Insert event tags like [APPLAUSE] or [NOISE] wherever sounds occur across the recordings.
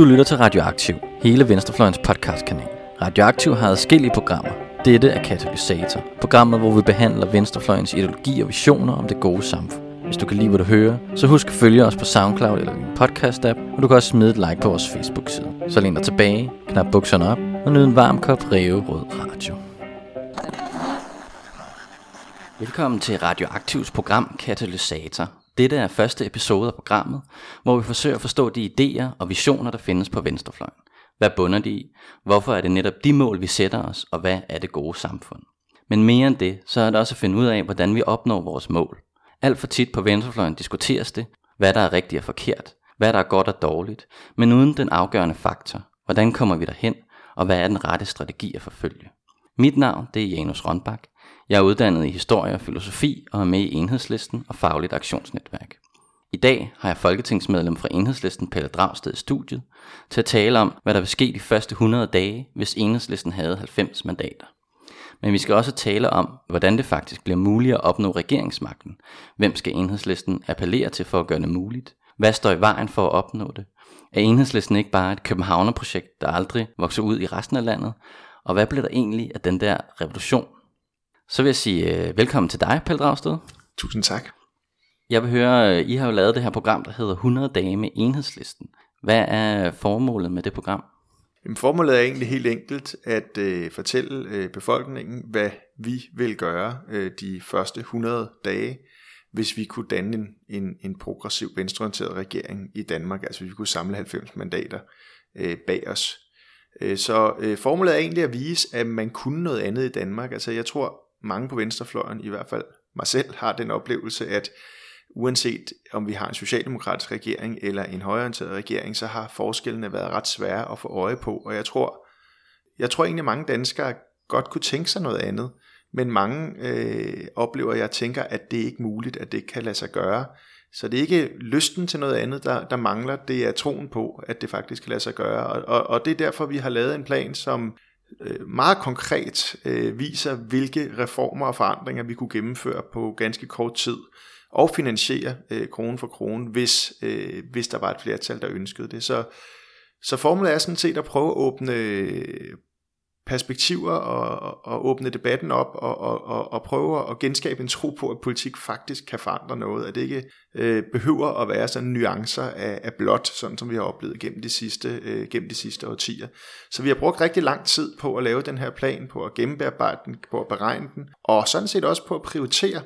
Du lytter til Radioaktiv, hele Venstrefløjens podcastkanal. Radioaktiv har adskillige programmer. Dette er Katalysator, programmet hvor vi behandler Venstrefløjens ideologi og visioner om det gode samfund. Hvis du kan lide, hvad du hører, så husk at følge os på SoundCloud eller din podcast-app, og du kan også smide et like på vores Facebook-side. Så læn dig tilbage, knap bukserne op og nyd en varm kop Rød Radio. Velkommen til Radioaktivs program Katalysator. Dette er første episode af programmet, hvor vi forsøger at forstå de idéer og visioner, der findes på venstrefløjen. Hvad bunder de i? Hvorfor er det netop de mål, vi sætter os, og hvad er det gode samfund? Men mere end det, så er det også at finde ud af, hvordan vi opnår vores mål. Alt for tit på venstrefløjen diskuteres det, hvad der er rigtigt og forkert, hvad der er godt og dårligt, men uden den afgørende faktor, hvordan kommer vi derhen, og hvad er den rette strategi at forfølge. Mit navn det er Janus Rønbak. Jeg er uddannet i historie og filosofi og er med i Enhedslisten og Fagligt Aktionsnetværk. I dag har jeg folketingsmedlem fra Enhedslisten Pelle Dragsted i studiet til at tale om, hvad der vil ske de første 100 dage, hvis Enhedslisten havde 90 mandater. Men vi skal også tale om, hvordan det faktisk bliver muligt at opnå regeringsmagten. Hvem skal Enhedslisten appellere til for at gøre det muligt? Hvad står i vejen for at opnå det? Er Enhedslisten ikke bare et københavnerprojekt, der aldrig vokser ud i resten af landet? Og hvad bliver der egentlig af den der revolution? Så vil jeg sige uh, velkommen til dig, Pelle Dragsted. Tusind tak. Jeg vil høre, I har jo lavet det her program, der hedder 100 dage med enhedslisten. Hvad er formålet med det program? Jamen, formålet er egentlig helt enkelt at øh, fortælle øh, befolkningen, hvad vi vil gøre øh, de første 100 dage, hvis vi kunne danne en, en, en progressiv venstreorienteret regering i Danmark, altså hvis vi kunne samle 90 mandater øh, bag os. Øh, så øh, formålet er egentlig at vise, at man kunne noget andet i Danmark. Altså jeg tror, mange på venstrefløjen, i hvert fald mig selv, har den oplevelse, at uanset om vi har en socialdemokratisk regering eller en højreorienteret regering, så har forskellene været ret svære at få øje på. Og jeg tror, jeg tror egentlig, at mange danskere godt kunne tænke sig noget andet, men mange øh, oplever, at jeg tænker, at det ikke er muligt, at det ikke kan lade sig gøre. Så det er ikke lysten til noget andet, der, der mangler, det er troen på, at det faktisk kan lade sig gøre. Og, og, og det er derfor, vi har lavet en plan, som Øh, meget konkret øh, viser, hvilke reformer og forandringer vi kunne gennemføre på ganske kort tid, og finansiere øh, krone for krone, hvis, øh, hvis der var et flertal, der ønskede det. Så, så formålet er sådan set at prøve at åbne perspektiver og, og åbne debatten op og, og, og, og prøve at genskabe en tro på, at politik faktisk kan forandre noget, at det ikke øh, behøver at være sådan nuancer af, af blot, sådan som vi har oplevet gennem de, sidste, øh, gennem de sidste årtier. Så vi har brugt rigtig lang tid på at lave den her plan, på at gennembearbejde den, på at beregne den, og sådan set også på at prioritere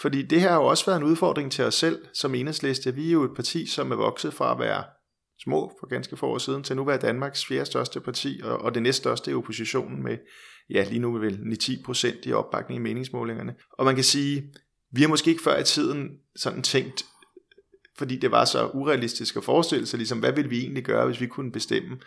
fordi det her har jo også været en udfordring til os selv som enhedsliste. Vi er jo et parti, som er vokset fra at være små for ganske få år siden, til nu være Danmarks fjerde største parti, og, og det næststørste i oppositionen med, ja lige nu vel 9-10 procent i opbakning i meningsmålingerne. Og man kan sige, vi har måske ikke før i tiden sådan tænkt, fordi det var så urealistisk at forestille sig, ligesom, hvad ville vi egentlig gøre, hvis vi kunne bestemme?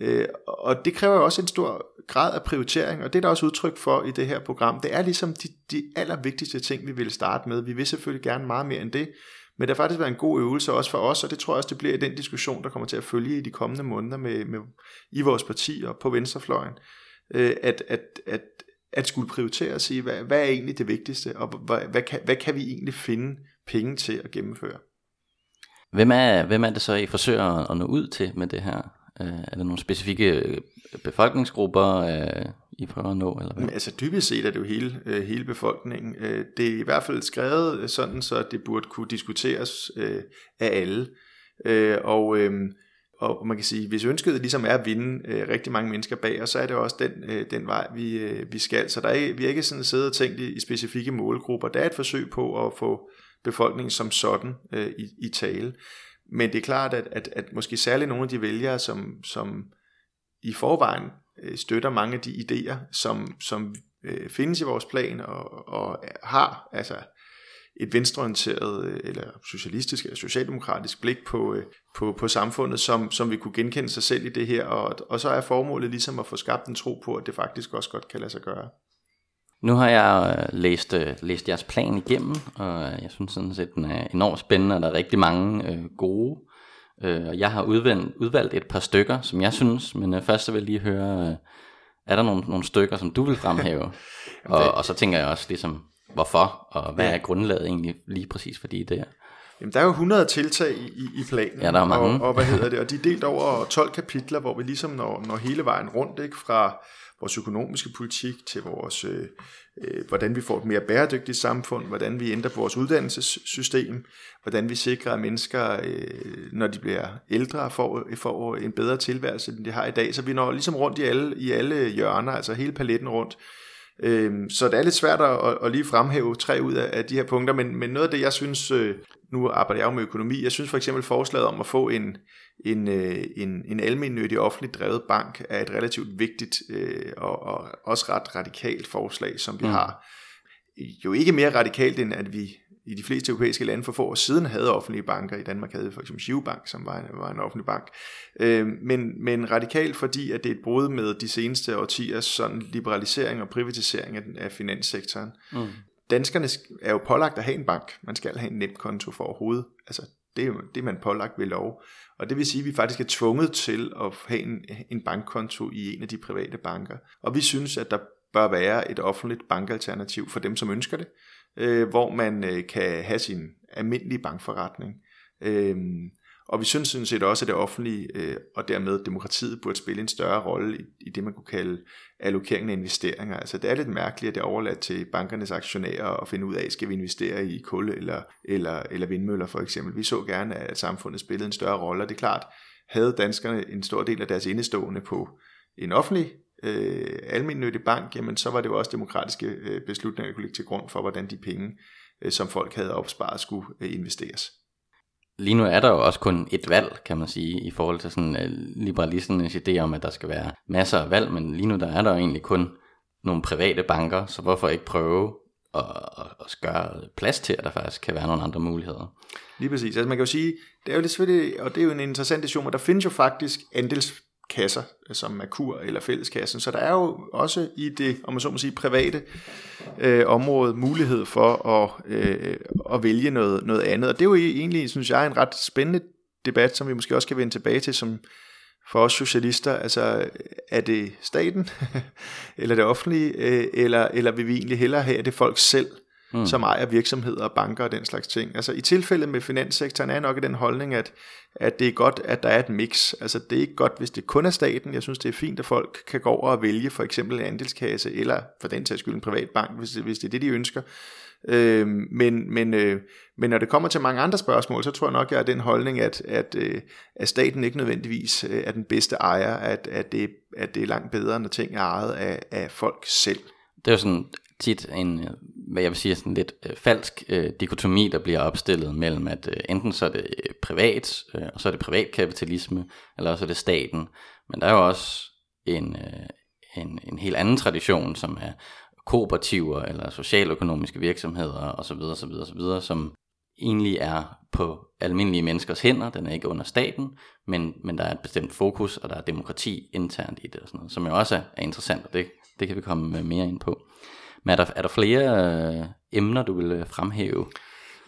Øh, og det kræver jo også en stor grad af prioritering, og det er der også udtryk for i det her program. Det er ligesom de, de allervigtigste ting, vi vil starte med. Vi vil selvfølgelig gerne meget mere end det, men det har faktisk været en god øvelse også for os, og det tror jeg også, det bliver i den diskussion, der kommer til at følge i de kommende måneder med, med, i vores parti og på venstrefløjen, øh, at, at, at, at skulle prioritere og sige, hvad, hvad er egentlig det vigtigste, og hvad, hvad, kan, hvad kan vi egentlig finde penge til at gennemføre? Hvem er, hvem er det så, I forsøger at nå ud til med det her? Øh, er der nogle specifikke øh, befolkningsgrupper, øh, i prøver at nå? Eller hvad? Men, altså dybest set er det jo hele, øh, hele befolkningen. Øh, det er i hvert fald skrevet øh, sådan, så det burde kunne diskuteres øh, af alle. Øh, og, øh, og man kan sige, hvis ønsket ligesom er at vinde øh, rigtig mange mennesker bag og så er det også den, øh, den vej, vi, øh, vi skal. Så der er, vi er ikke sådan siddet og tænkt i, i specifikke målgrupper. Der er et forsøg på at få befolkningen som sådan øh, i, i tale. Men det er klart, at, at, at måske særligt nogle af de vælgere, som, som i forvejen Øh, støtter mange af de idéer, som, som øh, findes i vores plan og, og har altså et venstreorienteret øh, eller socialistisk eller socialdemokratisk blik på, øh, på, på samfundet, som, som vi kunne genkende sig selv i det her. Og, og så er formålet ligesom at få skabt en tro på, at det faktisk også godt kan lade sig gøre. Nu har jeg øh, læst, læst jeres plan igennem, og jeg synes sådan set, den er enormt spændende, og der er rigtig mange øh, gode. Øh, jeg har udvalgt, udvalgt et par stykker, som jeg synes, men øh, først så vil jeg lige høre, øh, er der nogle, nogle stykker, som du vil fremhæve? [LAUGHS] og, og så tænker jeg også ligesom, hvorfor, og hvad ja. er grundlaget egentlig lige præcis for de idéer? Jamen, der er jo 100 tiltag i, i, planen, Ja, der er mange. Og, og hvad hedder [LAUGHS] det, og de er delt over 12 kapitler, hvor vi ligesom når, når hele vejen rundt, ikke, fra vores økonomiske politik til vores, øh, Øh, hvordan vi får et mere bæredygtigt samfund, hvordan vi ændrer vores uddannelsessystem, hvordan vi sikrer, at mennesker, øh, når de bliver ældre, får, får en bedre tilværelse, end de har i dag. Så vi når ligesom rundt i alle, i alle hjørner, altså hele paletten rundt. Øh, så det er lidt svært at, at lige fremhæve tre ud af, de her punkter, men, men noget af det, jeg synes, nu arbejder jeg jo med økonomi, jeg synes for eksempel forslaget om at få en, en, øh, en, en almindelig offentligt drevet bank er et relativt vigtigt øh, og, og også ret radikalt forslag, som vi mm. har. Jo ikke mere radikalt, end at vi i de fleste europæiske lande for få år siden havde offentlige banker. I Danmark havde vi for eksempel Girobank, som var en, var en offentlig bank. Øh, men, men radikalt, fordi at det er et brud med de seneste årtiers sådan liberalisering og privatisering af, af finanssektoren. Mm. Danskerne er jo pålagt at have en bank. Man skal have en nem konto for overhovedet. Altså, det er jo det, er man pålagt ved lov. Og det vil sige, at vi faktisk er tvunget til at have en, en bankkonto i en af de private banker. Og vi synes, at der bør være et offentligt bankalternativ for dem, som ønsker det øh, hvor man øh, kan have sin almindelige bankforretning. Øh, og vi synes sådan set også, at det offentlige øh, og dermed demokratiet burde spille en større rolle i, i det, man kunne kalde allokeringen af investeringer. Altså det er lidt mærkeligt, at det er overladt til bankernes aktionærer at finde ud af, skal vi investere i kul eller, eller, eller vindmøller for eksempel. Vi så gerne, at samfundet spillede en større rolle, og det er klart, havde danskerne en stor del af deres indestående på en offentlig øh, almindelig bank, jamen så var det jo også demokratiske øh, beslutninger, der kunne ligge til grund for, hvordan de penge, øh, som folk havde opsparet, skulle øh, investeres. Lige nu er der jo også kun et valg, kan man sige, i forhold til sådan øh, liberalisternes idé om, at der skal være masser af valg, men lige nu der er der jo egentlig kun nogle private banker, så hvorfor ikke prøve at, at gøre plads til, at der faktisk kan være nogle andre muligheder. Lige præcis. Altså man kan jo sige, det er jo lidt selvfølgelig, og det er jo en interessant diskussion, men der findes jo faktisk andels kasser, som Merkur eller fælleskassen. Så der er jo også i det, om man så må sige, private øh, område mulighed for at, øh, at vælge noget, noget andet. Og det er jo e-, egentlig, synes jeg, en ret spændende debat, som vi måske også skal vende tilbage til, som for os socialister, altså er det staten, [LAUGHS] eller det offentlige, øh, eller, eller vil vi egentlig hellere have, at det folk selv, mm. som ejer virksomheder og banker og den slags ting. Altså i tilfældet med finanssektoren er nok i den holdning, at, at det er godt, at der er et mix. Altså det er ikke godt, hvis det kun er staten. Jeg synes, det er fint, at folk kan gå over og vælge for eksempel en andelskasse, eller for den tages skyld en privat bank, hvis det, hvis det er det, de ønsker. Øh, men, men, øh, men når det kommer til mange andre spørgsmål, så tror jeg nok, at jeg har den holdning, at, at, øh, at staten ikke nødvendigvis øh, er den bedste ejer, at, at, det, at det er langt bedre, når ting er ejet af, af folk selv. Det er jo sådan tit en, øh, hvad jeg vil sige, sådan lidt øh, falsk øh, dikotomi, der bliver opstillet mellem, at øh, enten så er det øh, privat, øh, og så er det privatkapitalisme, eller så er det staten. Men der er jo også en, øh, en, en helt anden tradition, som er kooperativer eller socialøkonomiske virksomheder osv., osv., osv., som egentlig er på almindelige menneskers hænder, den er ikke under staten, men, men der er et bestemt fokus, og der er demokrati internt i det, og sådan noget, som jo også er interessant, og det, det kan vi komme øh, mere ind på. Men er der, er der flere øh, emner, du vil øh, fremhæve?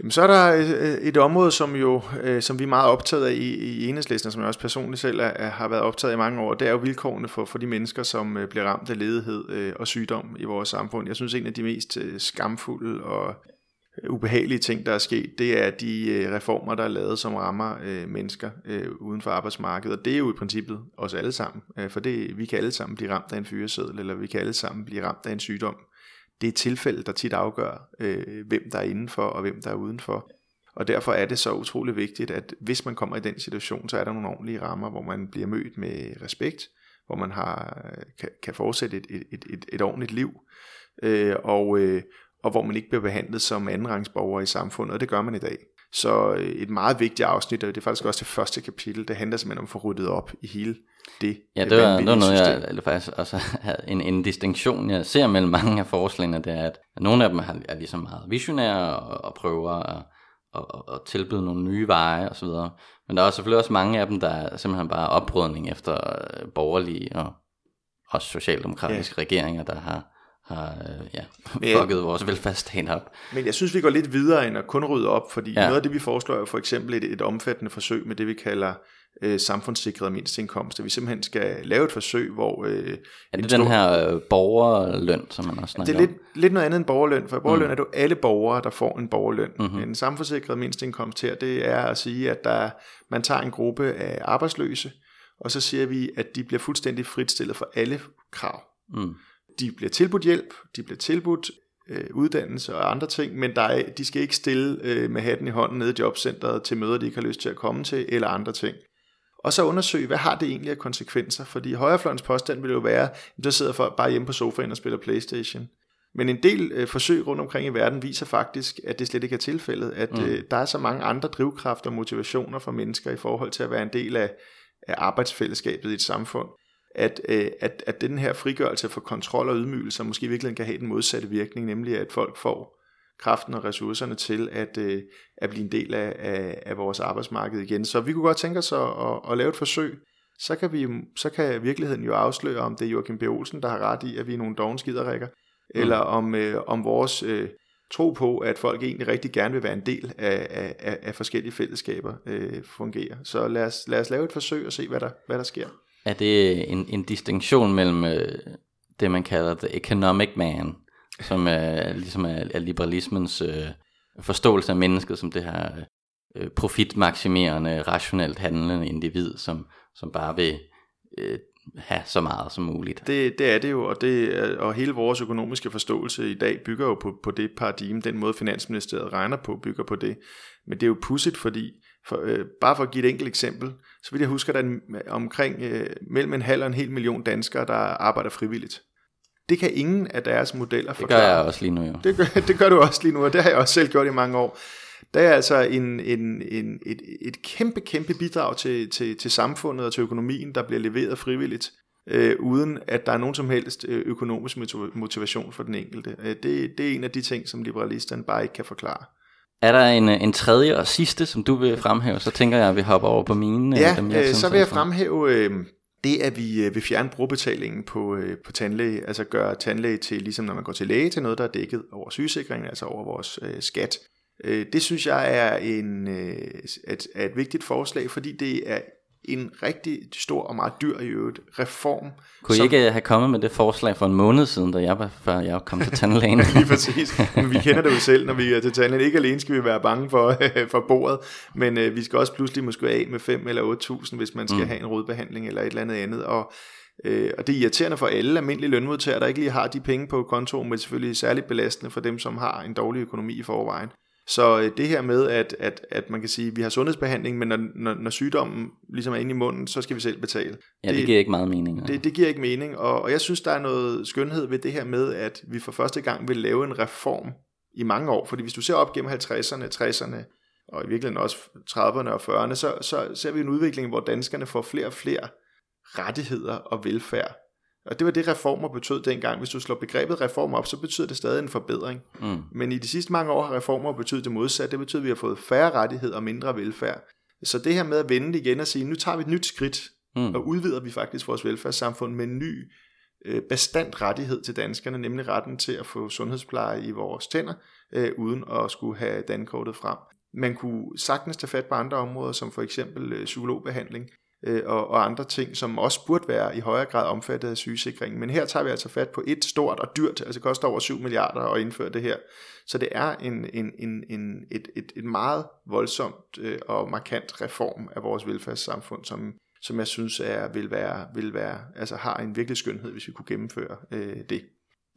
Jamen, så er der et, et område, som jo øh, som vi er meget optaget af i, i enhedslisten, som jeg også personligt selv er, er, har været optaget i mange år, det er jo vilkårene for, for de mennesker, som øh, bliver ramt af ledighed øh, og sygdom i vores samfund. Jeg synes, en af de mest øh, skamfulde og øh, ubehagelige ting, der er sket, det er de øh, reformer, der er lavet, som rammer øh, mennesker øh, uden for arbejdsmarkedet. Og det er jo i princippet os alle sammen, øh, for det, vi kan alle sammen blive ramt af en fyreseddel, eller vi kan alle sammen blive ramt af en sygdom det er tilfælde, der tit afgør, øh, hvem der er indenfor og hvem der er udenfor. Og derfor er det så utrolig vigtigt, at hvis man kommer i den situation, så er der nogle ordentlige rammer, hvor man bliver mødt med respekt, hvor man har, kan, kan fortsætte et, et, et, et ordentligt liv, øh, og, øh, og hvor man ikke bliver behandlet som andenrangsborger i samfundet, og det gør man i dag. Så øh, et meget vigtigt afsnit, og det er faktisk også det første kapitel, det handler simpelthen om at få ryddet op i hele det. Ja, det var, det var noget, jeg eller faktisk også [LAUGHS] havde en, en distinktion, jeg ser mellem mange af forslagene, det er, at nogle af dem er ligesom meget visionære og, og prøver at, og, og tilbyde nogle nye veje osv. Men der er selvfølgelig også mange af dem, der er simpelthen bare oprydning efter øh, borgerlige og også socialdemokratiske ja. regeringer, der har har øh, ja, fucket vores velfærdsstat op. Men jeg synes, vi går lidt videre end at kun rydde op, fordi ja. noget af det, vi foreslår er for eksempel et, et omfattende forsøg med det, vi kalder øh, samfundssikret mindstindkomst. At vi simpelthen skal lave et forsøg, hvor... Øh, er det den her øh, borgerløn, som man også snakker Det er lidt, lidt noget andet end borgerløn, for borgerløn mm. er jo alle borgere, der får en borgerløn. Mm-hmm. En samfundssikret mindstindkomst her, det er at sige, at der, man tager en gruppe af arbejdsløse, og så siger vi, at de bliver fuldstændig fritstillet for alle krav. Mm. De bliver tilbudt hjælp, de bliver tilbudt øh, uddannelse og andre ting, men der er, de skal ikke stille øh, med hatten i hånden nede i jobcentret til møder, de ikke har lyst til at komme til, eller andre ting. Og så undersøge, hvad har det egentlig af konsekvenser? Fordi højrefløjens påstand vil jo være, at der sidder folk bare hjemme på sofaen og spiller Playstation. Men en del øh, forsøg rundt omkring i verden viser faktisk, at det slet ikke er tilfældet, at mm. øh, der er så mange andre drivkræfter og motivationer for mennesker i forhold til at være en del af, af arbejdsfællesskabet i et samfund, at, øh, at, at den her frigørelse for kontrol og ydmygelse måske i virkeligheden kan have den modsatte virkning, nemlig at folk får kraften og ressourcerne til at, øh, at blive en del af, af, af vores arbejdsmarked igen. Så vi kunne godt tænke os at, at, at lave et forsøg. Så kan, vi, så kan virkeligheden jo afsløre, om det er Joachim B. Olsen, der har ret i, at vi er nogle dogne skiderikker, mm. eller om, øh, om vores øh, tro på, at folk egentlig rigtig gerne vil være en del af, af, af forskellige fællesskaber øh, fungerer. Så lad os, lad os lave et forsøg og se, hvad der, hvad der sker. Er det en, en distinktion mellem øh, det, man kalder the economic man, som er, ligesom er, er liberalismens øh, forståelse af mennesket som det her øh, profitmaksimerende, rationelt handlende individ, som, som bare vil øh, have så meget som muligt. Det, det er det jo, og, det, og hele vores økonomiske forståelse i dag bygger jo på, på det paradigme, den måde Finansministeriet regner på, bygger på det. Men det er jo pudsigt, fordi, for, øh, bare for at give et enkelt eksempel, så vil jeg huske, at der er omkring øh, mellem en halv og en hel million danskere, der arbejder frivilligt. Det kan ingen af deres modeller forklare. Det gør jeg også lige nu jo. Det gør, [LAUGHS] det gør du også lige nu, og det har jeg også selv gjort i mange år. Der er altså en, en, en, et, et kæmpe, kæmpe bidrag til, til, til samfundet og til økonomien, der bliver leveret frivilligt, øh, uden at der er nogen som helst øh, økonomisk motivation for den enkelte. Øh, det, det er en af de ting, som liberalisterne bare ikke kan forklare. Er der en, en tredje og sidste, som du vil fremhæve? Så tænker jeg, at vi hopper over på mine. Ja, dem, jeg øh, så vil jeg fremhæve... Øh, det at vi øh, vil fjerne brugerbetalingen på, øh, på tandlæge, altså gøre tandlæge til, ligesom når man går til læge, til noget, der er dækket over sygesikringen, altså over vores øh, skat. Øh, det synes jeg er, en, øh, et, er et vigtigt forslag, fordi det er en rigtig stor og meget dyr i øvrigt reform. Kunne I ikke have kommet med det forslag for en måned siden, da jeg var, før jeg kom til tandlægen? [LAUGHS] Lige præcis. Men vi kender det jo selv, når vi er til tandlægen. Ikke alene skal vi være bange for, for bordet, men øh, vi skal også pludselig måske af med 5 eller 8.000, hvis man skal mm. have en rodbehandling eller et eller andet andet. Og, øh, og det er irriterende for alle almindelige lønmodtagere, der ikke lige har de penge på kontoen, men selvfølgelig særligt belastende for dem, som har en dårlig økonomi i forvejen. Så øh, det her med, at, at, at man kan sige, at vi har sundhedsbehandling, men når, når, når sygdommen ligesom er inde i munden, så skal vi selv betale. Ja, det, det giver ikke meget mening. Det, det giver ikke mening, og, og jeg synes, der er noget skønhed ved det her med, at vi for første gang vil lave en reform i mange år. Fordi hvis du ser op gennem 50'erne, 60'erne, og i virkeligheden også 30'erne og 40'erne, så, så ser vi en udvikling, hvor danskerne får flere og flere rettigheder og velfærd. Og det var det, reformer betød dengang. Hvis du slår begrebet reform op, så betyder det stadig en forbedring. Mm. Men i de sidste mange år har reformer betydet det modsatte. Det betyder, at vi har fået færre rettigheder og mindre velfærd. Så det her med at vende igen og sige, nu tager vi et nyt skridt, mm. og udvider vi faktisk vores velfærdssamfund med en ny øh, bestandt rettighed til danskerne, nemlig retten til at få sundhedspleje i vores tænder, øh, uden at skulle have dankortet frem. Man kunne sagtens tage fat på andre områder, som for eksempel øh, psykologbehandling, øh, og, og andre ting, som også burde være i højere grad omfattet af sygesikringen. Men her tager vi altså fat på et stort og dyrt, altså det koster over 7 milliarder at indføre det her. Så det er en, en, en, en, et, et, et meget voldsomt øh, og markant reform af vores velfærdssamfund, som, som jeg synes er, vil være, vil være, altså har en virkelig skønhed, hvis vi kunne gennemføre øh, det.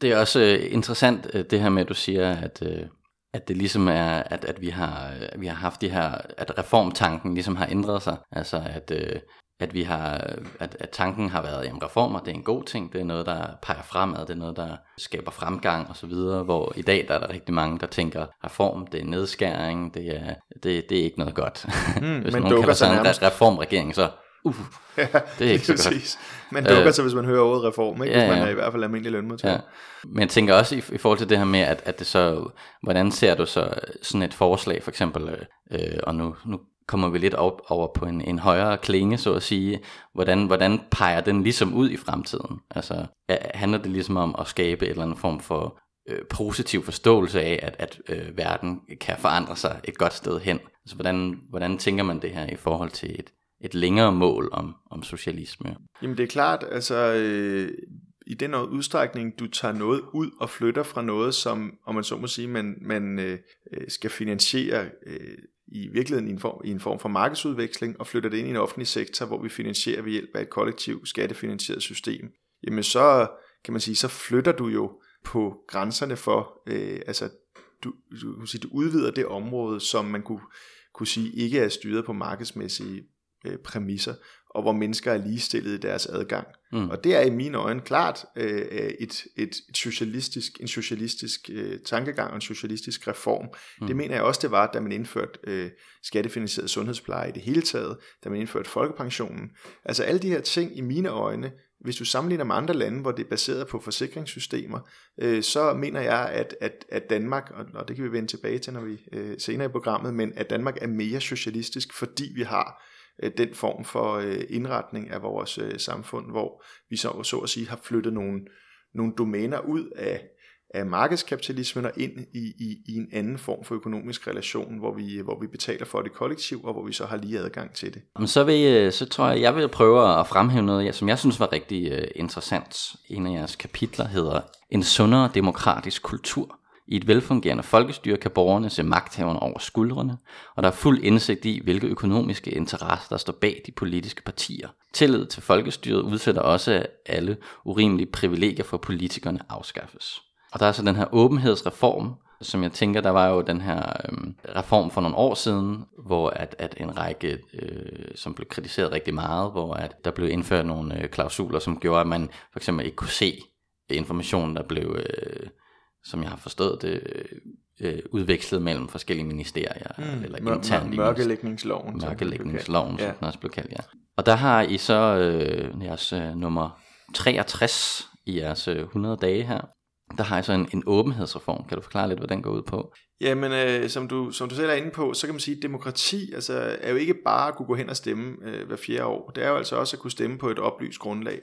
Det er også øh, interessant øh, det her med, at du siger, at øh, at det ligesom er, at, at vi, har, vi har haft de her, at reformtanken ligesom har ændret sig. Altså at, øh, at vi har, at, at tanken har været, at reformer det er en god ting, det er noget, der peger fremad, det er noget, der skaber fremgang osv., hvor i dag der er der rigtig mange, der tænker, reform det er nedskæring, det er, det, det er ikke noget godt. Mm, [LAUGHS] Hvis nogen kalder sig en reformregering, så uh, [LAUGHS] ja, det er ikke så præcis. godt. Man dukker øh, sig, hvis man hører ordet reform, ikke? Ja, hvis man er i hvert fald almindelig lønmodtager. Ja. Men jeg tænker også i, i forhold til det her med, at, at det så, hvordan ser du så sådan et forslag, for eksempel, øh, og nu, nu kommer vi lidt op over på en, en højere klinge, så at sige. Hvordan, hvordan peger den ligesom ud i fremtiden? Altså, handler det ligesom om at skabe en eller anden form for øh, positiv forståelse af, at, at øh, verden kan forandre sig et godt sted hen? Altså, hvordan, hvordan tænker man det her i forhold til et, et længere mål om, om socialisme. Jamen det er klart, altså øh, i den udstrækning, du tager noget ud og flytter fra noget, som, om man så må sige, man, man øh, øh, skal finansiere øh, i virkeligheden i en, form, i en form for markedsudveksling, og flytter det ind i en offentlig sektor, hvor vi finansierer ved hjælp af et kollektivt skattefinansieret system, jamen så kan man sige, så flytter du jo på grænserne for, øh, altså du, du, du, sige, du udvider det område, som man kunne, kunne sige ikke er styret på markedsmæssige øh, præmisser, og hvor mennesker er ligestillet i deres adgang. Mm. Og det er i mine øjne klart øh, et, et, et socialistisk, en socialistisk øh, tankegang og en socialistisk reform. Mm. Det mener jeg også, det var, da man indførte øh, skattefinansieret sundhedspleje i det hele taget, da man indførte folkepensionen. Altså alle de her ting i mine øjne, hvis du sammenligner med andre lande, hvor det er baseret på forsikringssystemer, øh, så mener jeg, at, at, at Danmark, og, og det kan vi vende tilbage til, når vi øh, senere i programmet, men at Danmark er mere socialistisk, fordi vi har Øh, den form for øh, indretning af vores øh, samfund, hvor vi så, så at sige har flyttet nogle, nogle domæner ud af, af markedskapitalismen og ind i, i, i en anden form for økonomisk relation, hvor vi, hvor vi betaler for det kollektiv, og hvor vi så har lige adgang til det. Men så, vil, så tror jeg, jeg vil prøve at fremhæve noget, som jeg synes var rigtig interessant. En af jeres kapitler hedder En sundere demokratisk kultur. I et velfungerende folkestyre kan borgerne se magthaverne over skuldrene, og der er fuld indsigt i, hvilke økonomiske interesser, der står bag de politiske partier. Tillid til folkestyret udsætter også, at alle urimelige privilegier for politikerne afskaffes. Og der er så den her åbenhedsreform, som jeg tænker, der var jo den her øhm, reform for nogle år siden, hvor at, at en række, øh, som blev kritiseret rigtig meget, hvor at der blev indført nogle øh, klausuler, som gjorde, at man for eksempel ikke kunne se informationen, der blev... Øh, som jeg har forstået det, øh, udvekslet mellem forskellige ministerier, mm, eller internt Mørkelægningsloven. Mørkelægningsloven, som, ja. den også blev kaldt, ja. Og der har I så øh, jeres øh, nummer 63 i jeres øh, 100 dage her. Der har I så en, en åbenhedsreform. Kan du forklare lidt, hvad den går ud på? Jamen, øh, som, du, som du selv er inde på, så kan man sige, at demokrati altså, er jo ikke bare at kunne gå hen og stemme øh, hver fjerde år. Det er jo altså også at kunne stemme på et oplyst grundlag.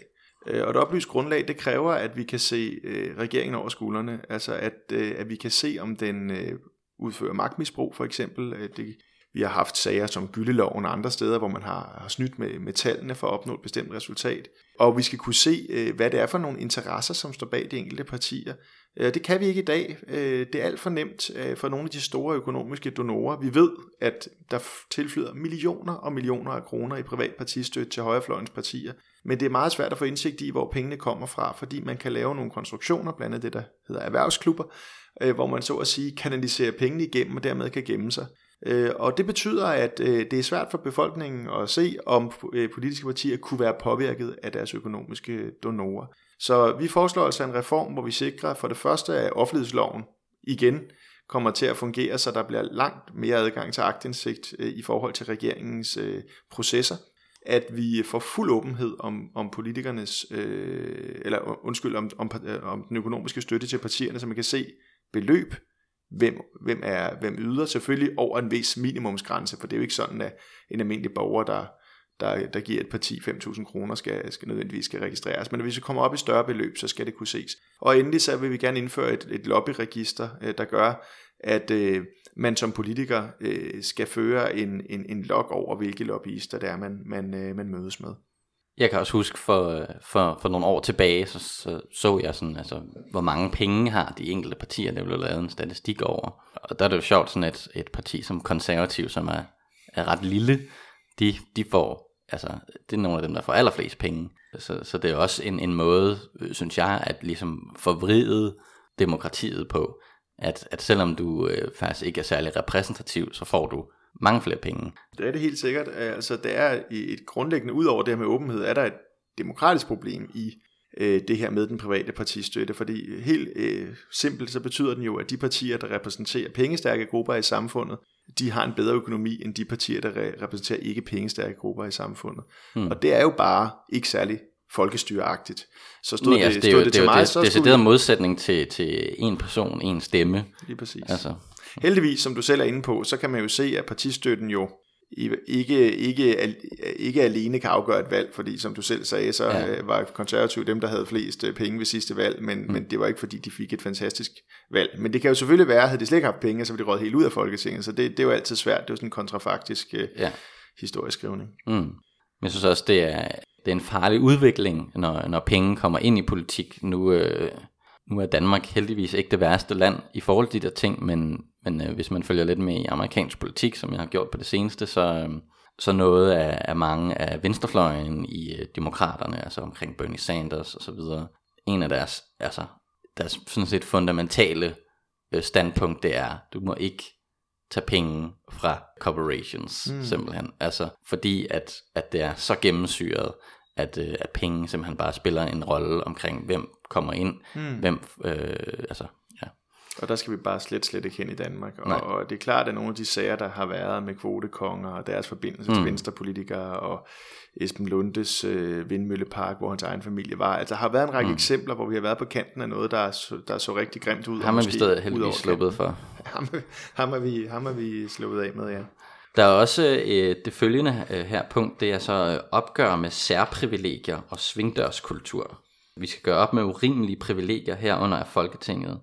Øh, og et oplyst grundlag, det kræver, at vi kan se øh, regeringen over skuldrene. Altså at, øh, at vi kan se, om den øh, udfører magtmisbrug for eksempel. Øh, det, vi har haft sager som Gylleloven og andre steder, hvor man har, har snydt med, med tallene for at opnå et bestemt resultat. Og vi skal kunne se, øh, hvad det er for nogle interesser, som står bag de enkelte partier. Øh, det kan vi ikke i dag. Øh, det er alt for nemt øh, for nogle af de store økonomiske donorer. Vi ved, at der tilflyder millioner og millioner af kroner i privat partistøtte til højrefløjens partier. Men det er meget svært at få indsigt i, hvor pengene kommer fra, fordi man kan lave nogle konstruktioner, blandt andet det, der hedder erhvervsklubber, øh, hvor man så at sige kanaliserer pengene igennem og dermed kan gemme sig. Øh, og det betyder, at øh, det er svært for befolkningen at se, om politiske partier kunne være påvirket af deres økonomiske donorer. Så vi foreslår altså en reform, hvor vi sikrer for det første, at offentlighedsloven igen kommer til at fungere, så der bliver langt mere adgang til agtindsigt øh, i forhold til regeringens øh, processer. At vi får fuld åbenhed om, om politikernes, øh, eller undskyld, om, om, øh, om den økonomiske støtte til partierne, så man kan se beløb, hvem, hvem, er, hvem yder selvfølgelig over en vis minimumsgrænse, for det er jo ikke sådan, at en almindelig borger, der der, der giver et parti 5.000 kroner, skal, skal nødvendigvis skal registreres. Men hvis vi kommer op i større beløb, så skal det kunne ses. Og endelig så vil vi gerne indføre et, et lobbyregister, øh, der gør, at øh, man som politiker øh, skal føre en, en, en log over, hvilke lobbyister det er, man, man, øh, man mødes med. Jeg kan også huske for, øh, for, for nogle år tilbage, så, så så jeg sådan, altså, hvor mange penge har de enkelte partier, der blev lavet en statistik over. Og der er det jo sjovt, sådan et, et parti som konservativ, som er, er ret lille, de, de får altså, det er nogle af dem, der får allerflest penge. Så, så det er også en, en måde, øh, synes jeg, at ligesom forvride demokratiet på, at, at selvom du øh, faktisk ikke er særlig repræsentativ, så får du mange flere penge. Det er det helt sikkert. Altså, det er et grundlæggende, ud over det her med åbenhed, er der et demokratisk problem i øh, det her med den private partistøtte, fordi helt øh, simpelt så betyder den jo, at de partier, der repræsenterer pengestærke grupper i samfundet, de har en bedre økonomi end de partier, der repræsenterer ikke pengestærke grupper i samfundet. Hmm. Og det er jo bare ikke særlig folkestyreagtigt. Så stod, Nej, det, altså, det, stod det, det til det, mig, det, så det, det er en modsætning til, til en person, en stemme. Lige præcis. Altså. Heldigvis, som du selv er inde på, så kan man jo se, at partistøtten jo ikke, ikke, ikke alene kan afgøre et valg, fordi som du selv sagde, så ja. Øh, var konservativ dem, der havde flest øh, penge ved sidste valg, men, mm. men det var ikke fordi, de fik et fantastisk valg. Men det kan jo selvfølgelig være, at havde de slet ikke haft penge, så ville de råd helt ud af Folketinget, så det, det er jo altid svært, det er jo sådan en kontrafaktisk øh, ja. historieskrivning. Mm. Men jeg synes også, det er, det er en farlig udvikling, når, når penge kommer ind i politik. Nu, øh, nu er Danmark heldigvis ikke det værste land i forhold til de der ting, men, men øh, hvis man følger lidt med i amerikansk politik, som jeg har gjort på det seneste, så, øh, så noget af, af mange af venstrefløjen i øh, demokraterne, altså omkring Bernie Sanders og så videre, en af deres, altså, deres sådan set fundamentale øh, standpunkt, det er, du må ikke tage penge fra corporations, mm. simpelthen. Altså, fordi at, at det er så gennemsyret, at, øh, at penge simpelthen bare spiller en rolle omkring, hvem kommer ind, mm. hvem, øh, altså. Og der skal vi bare slet, slet ikke hen i Danmark. Og, og det er klart, at nogle af de sager, der har været med kvotekonger og deres forbindelse mm. til venstrepolitikere og Esben Lundes øh, vindmøllepark, hvor hans egen familie var. Altså, der har været en række mm. eksempler, hvor vi har været på kanten af noget, der, der så rigtig grimt ud. Ham er vi stadig heldigvis sluppet for. [LAUGHS] Ham, ham, er vi, ham er vi sluppet af med, ja. Der er også øh, det følgende øh, her punkt, det er så øh, opgør med særprivilegier og svingdørskultur. Vi skal gøre op med urimelige privilegier herunder af Folketinget,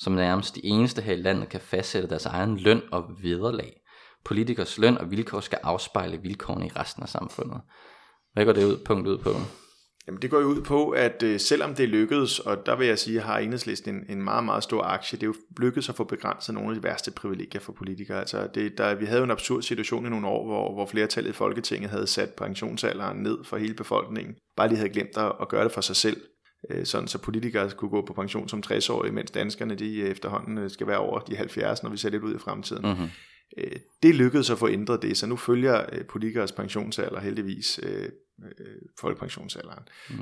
som nærmest de eneste her i landet kan fastsætte deres egen løn og vederlag. Politikers løn og vilkår skal afspejle vilkårene i resten af samfundet. Hvad går det ud, punkt ud på? Jamen det går jo ud på, at øh, selvom det lykkedes, og der vil jeg sige, har enhedslisten en, en meget, meget stor aktie, det er jo lykkedes at få begrænset nogle af de værste privilegier for politikere. Altså det, der, vi havde jo en absurd situation i nogle år, hvor, hvor flertallet i Folketinget havde sat pensionsalderen ned for hele befolkningen. Bare lige havde glemt at, at gøre det for sig selv. Øh, sådan så politikere kunne gå på pension som 60-årige, mens danskerne de efterhånden øh, skal være over de 70, når vi ser lidt ud i fremtiden. Mm-hmm. Det lykkedes at få ændret det, så nu følger politikers pensionsalder heldigvis folkepensionsalderen. Mm.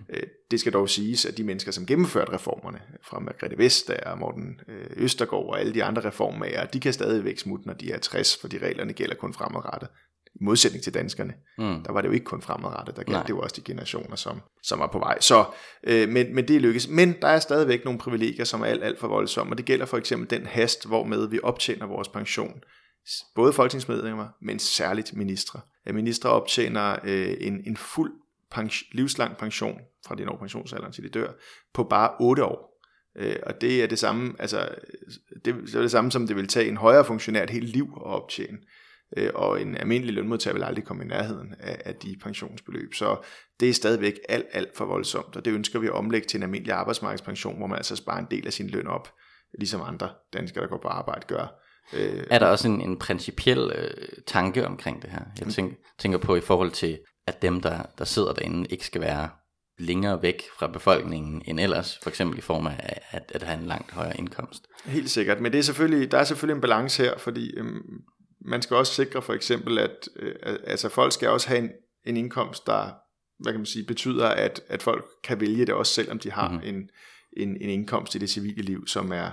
Det skal dog siges, at de mennesker, som gennemførte reformerne, fra Margrethe Vestager, Morten Østergaard og alle de andre reformmager, de kan stadigvæk smutte, når de er 60, fordi reglerne gælder kun fremadrettet i modsætning til danskerne. Mm. Der var det jo ikke kun fremadrettet, der galt det var også de generationer, som, som var på vej. Så, øh, men, men det lykkes. Men der er stadigvæk nogle privilegier, som er alt, alt for voldsomme, og det gælder for eksempel den hast, hvormed vi optjener vores pension. Både folketingsmedlemmer, men særligt ministre. At ministre optjener øh, en, en fuld pension, livslang pension fra de når pensionsalderen til de dør, på bare 8 år. Øh, og det er det samme, altså, det, det er det samme, som det vil tage en højere funktionær et helt liv at optjene øh, og en almindelig lønmodtager vil aldrig komme i nærheden af, af de pensionsbeløb. Så det er stadigvæk alt, alt for voldsomt, og det ønsker vi at omlægge til en almindelig arbejdsmarkedspension, hvor man altså sparer en del af sin løn op, ligesom andre danskere, der går på arbejde, gør. Øh, er der også en, en principiel øh, tanke omkring det her? Jeg tænker, tænker på i forhold til, at dem, der, der sidder derinde, ikke skal være længere væk fra befolkningen end ellers, for eksempel i form af at, at have en langt højere indkomst. Helt sikkert, men det er selvfølgelig, der er selvfølgelig en balance her, fordi øhm, man skal også sikre for eksempel, at øh, altså folk skal også have en, en indkomst, der hvad kan man sige, betyder, at, at folk kan vælge det også, selvom de har mm-hmm. en, en, en indkomst i det civile liv, som er,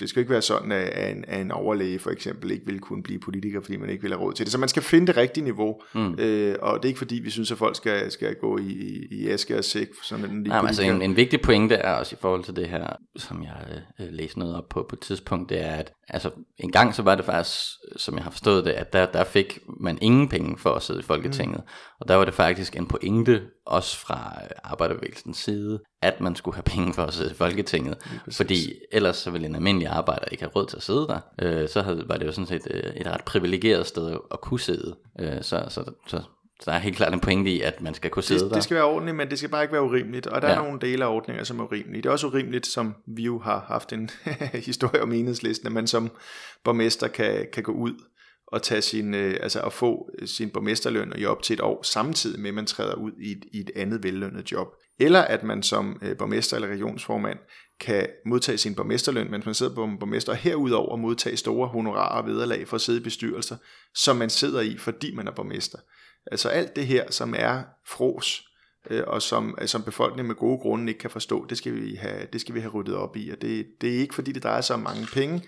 det skal ikke være sådan, at en, at en overlæge for eksempel ikke vil kunne blive politiker, fordi man ikke vil have råd til det. Så man skal finde det rigtige niveau, mm. øh, og det er ikke fordi, vi synes, at folk skal, skal gå i, i æske og sæk. Sådan en, Nej, altså en, en vigtig pointe er også i forhold til det her, som jeg øh, læste noget op på på et tidspunkt, det er, at altså, en gang så var det faktisk, som jeg har forstået det, at der, der fik man ingen penge for at sidde i Folketinget. Mm. Og der var det faktisk en pointe, også fra arbejderbevægelsens side, at man skulle have penge for at sidde i Folketinget. Fordi ellers så ville en almindelig arbejder ikke have råd til at sidde der. Øh, så havde, var det jo sådan set øh, et ret privilegeret sted at kunne sidde. Øh, så, så, så, så der er helt klart en pointe i, at man skal kunne sidde det, der. Det skal være ordentligt, men det skal bare ikke være urimeligt. Og der ja. er nogle dele af ordninger, som er urimelige. Det er også urimeligt, som vi jo har haft en [LAUGHS] historie om enhedslisten, at man som borgmester kan, kan gå ud at tage sin, øh, altså at få øh, sin borgmesterløn i op til et år, samtidig med at man træder ud i et, i et andet vellønnet job. Eller at man som øh, borgmester eller regionsformand kan modtage sin borgmesterløn, mens man sidder på en borgmester, og herudover modtage store honorarer og vederlag for at sidde i bestyrelser, som man sidder i, fordi man er borgmester. Altså alt det her, som er fros, øh, og som, øh, som befolkningen med gode grunde ikke kan forstå, det skal vi have, det skal vi have ryddet op i. Og det, det er ikke fordi, det drejer sig om mange penge,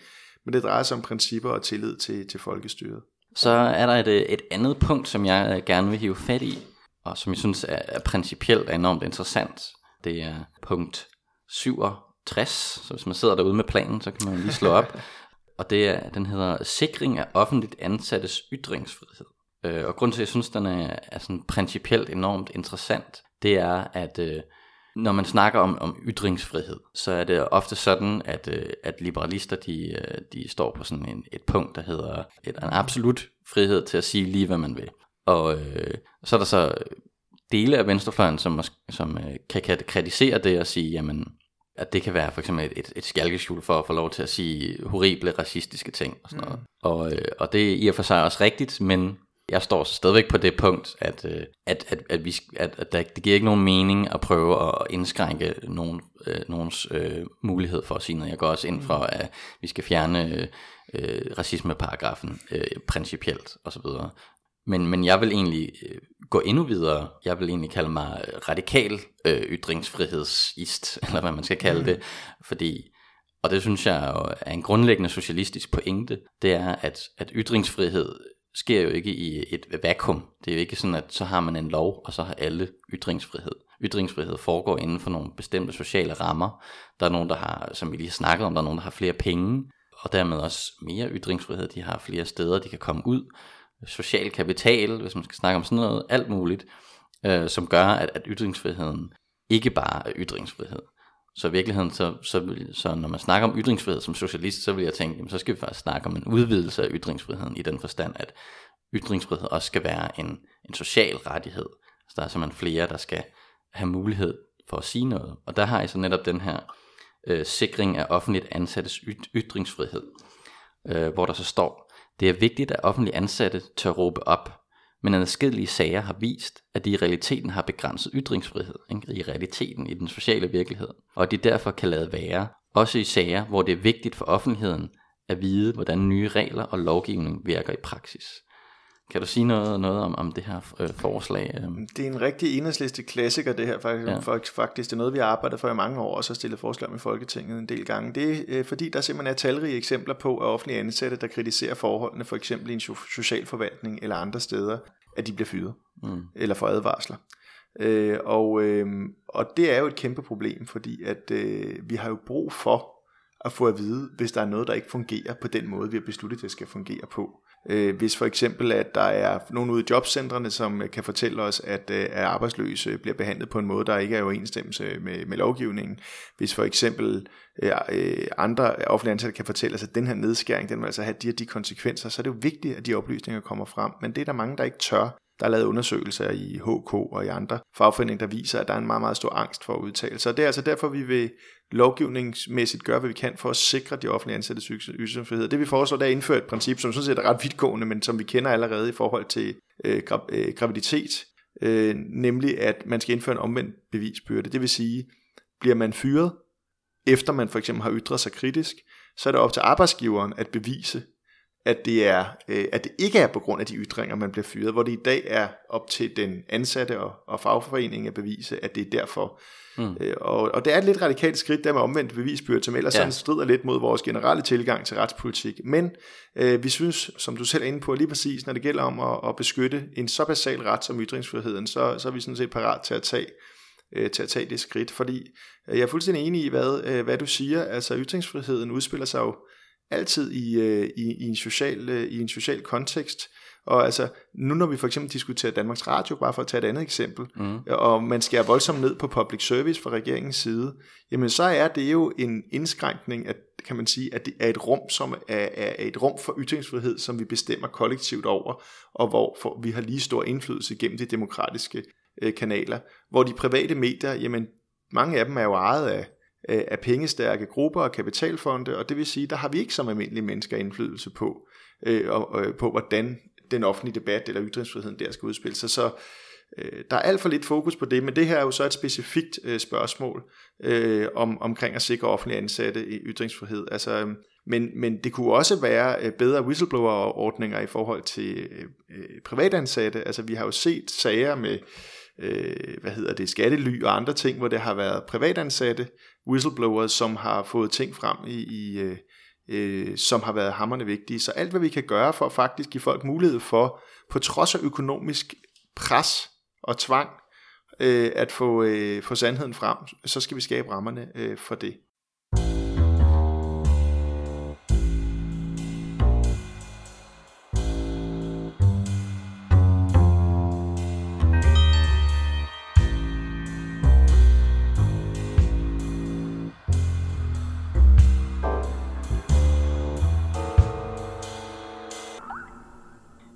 men det drejer sig om principper og tillid til, til folkestyret. Så er der et, et andet punkt, som jeg gerne vil hive fat i, og som jeg synes er, er principielt enormt interessant. Det er punkt 67, så hvis man sidder derude med planen, så kan man lige slå op. [LAUGHS] og det er, den hedder Sikring af offentligt ansattes ytringsfrihed. Øh, og grund til, at jeg synes, den er, er sådan principielt enormt interessant, det er, at øh, når man snakker om, om ytringsfrihed, så er det ofte sådan, at, øh, at liberalister de, øh, de står på sådan en, et punkt, der hedder et, en absolut frihed til at sige lige, hvad man vil. Og øh, så er der så dele af venstrefløjen, som, som øh, kan kritisere det og sige, jamen, at det kan være for eksempel et, et skjalkeskjul for at få lov til at sige horrible racistiske ting og sådan noget. Mm. Og, øh, og det er i og for sig også rigtigt, men jeg står stadigvæk på det punkt, at, øh, at, at, at, vi, at, at der, det giver ikke nogen mening at prøve at indskrænke nogen, øh, nogens øh, mulighed for at sige noget. Jeg går også ind for, at vi skal fjerne øh, racismeparagrafen øh, principielt osv. Men, men jeg vil egentlig øh, gå endnu videre. Jeg vil egentlig kalde mig radikal øh, ytringsfrihedsist, [LAUGHS] eller hvad man skal kalde mm. det. Fordi, og det synes jeg er en grundlæggende socialistisk pointe, det er, at, at ytringsfrihed sker jo ikke i et vakuum. Det er jo ikke sådan, at så har man en lov, og så har alle ytringsfrihed. Ytringsfrihed foregår inden for nogle bestemte sociale rammer. Der er nogen, der har, som vi lige har snakket om, der er nogen, der har flere penge, og dermed også mere ytringsfrihed. De har flere steder, de kan komme ud social kapital, hvis man skal snakke om sådan noget, alt muligt, øh, som gør, at, at ytringsfriheden ikke bare er ytringsfrihed. Så i virkeligheden, så, så, så når man snakker om ytringsfrihed som socialist, så vil jeg tænke, jamen, så skal vi faktisk snakke om en udvidelse af ytringsfriheden i den forstand, at ytringsfrihed også skal være en, en social rettighed. Så der er simpelthen flere, der skal have mulighed for at sige noget. Og der har jeg så netop den her øh, sikring af offentligt ansattes yt- ytringsfrihed, øh, hvor der så står, det er vigtigt, at offentlige ansatte tør råbe op, men adskillige sager har vist, at de i realiteten har begrænset ytringsfrihed, ikke? i realiteten i den sociale virkelighed, og at de derfor kan lade være, også i sager, hvor det er vigtigt for offentligheden at vide, hvordan nye regler og lovgivning virker i praksis. Kan du sige noget, noget om, om det her øh, forslag? Øh? Det er en rigtig enhedsliste klassiker, det her faktisk. Ja. faktisk. Det er noget, vi har arbejdet for i mange år, og så stillet forslag om i Folketinget en del gange. Det er øh, fordi, der simpelthen er talrige eksempler på, at offentlige ansatte, der kritiserer forholdene, for eksempel i en socialforvaltning eller andre steder, at de bliver fyret mm. eller får advarsler. Øh, og, øh, og det er jo et kæmpe problem, fordi at øh, vi har jo brug for at få at vide, hvis der er noget, der ikke fungerer på den måde, vi har besluttet, det skal fungere på. Øh, hvis for eksempel, at der er nogen ude i jobcentrene, som øh, kan fortælle os, at, øh, at arbejdsløse bliver behandlet på en måde, der ikke er i overensstemmelse med, med lovgivningen. Hvis for eksempel øh, øh andre offentlige ansatte kan fortælle os, at den her nedskæring, den vil altså have de og de konsekvenser, så er det jo vigtigt, at de oplysninger kommer frem. Men det er der mange, der ikke tør. Der er lavet undersøgelser i HK og i andre fagforeninger, der viser, at der er en meget, meget stor angst for at udtale sig. Det er altså derfor, vi vil lovgivningsmæssigt gøre, hvad vi kan for at sikre de offentlige ansattes ytringsfrihed. Det vi foreslår, det er at indføre et princip, som sådan set er ret vidtgående, men som vi kender allerede i forhold til øh, gra- øh, graviditet, øh, nemlig at man skal indføre en omvendt bevisbyrde. Det vil sige, bliver man fyret, efter man for eksempel har ytret sig kritisk, så er det op til arbejdsgiveren at bevise, at det, er, øh, at det ikke er på grund af de ytringer, man bliver fyret, hvor det i dag er op til den ansatte og, og fagforeningen at bevise, at det er derfor. Mm. Øh, og, og det er et lidt radikalt skridt der med omvendt bevisbyrd, som ellers ja. sådan strider lidt mod vores generelle tilgang til retspolitik. Men øh, vi synes, som du selv er inde på, lige præcis, når det gælder om at, at beskytte en så basal ret som ytringsfriheden, så, så er vi sådan set parat til at tage øh, til at tage det skridt, fordi øh, jeg er fuldstændig enig i, hvad, øh, hvad du siger. Altså ytringsfriheden udspiller sig jo altid i, øh, i, i, en social, øh, i en social kontekst. Og altså, nu når vi for eksempel diskuterer Danmarks Radio, bare for at tage et andet eksempel, mm. og man skærer voldsomt ned på public service fra regeringens side, jamen så er det jo en indskrænkning, at, kan man sige, at det er et rum, som er, er et rum for ytringsfrihed, som vi bestemmer kollektivt over, og hvor for, vi har lige stor indflydelse gennem de demokratiske øh, kanaler, hvor de private medier, jamen mange af dem er jo ejet af, Øh, af pengestærke grupper og kapitalfonde, og det vil sige, der har vi ikke som almindelige mennesker indflydelse på, øh, og, øh, på hvordan den offentlige debat eller ytringsfriheden der skal udspille sig. Så øh, der er alt for lidt fokus på det, men det her er jo så et specifikt øh, spørgsmål øh, om, omkring at sikre offentlige ansatte i ytringsfrihed. Altså, øh, men, men det kunne også være øh, bedre whistleblower-ordninger i forhold til øh, øh privatansatte. Altså vi har jo set sager med øh, hvad hedder det, skattely og andre ting, hvor det har været privatansatte whistleblowers, som har fået ting frem i, i øh, øh, som har været hammerne vigtige. Så alt hvad vi kan gøre for at faktisk give folk mulighed for, på trods af økonomisk pres og tvang, øh, at få, øh, få sandheden frem, så skal vi skabe rammerne øh, for det.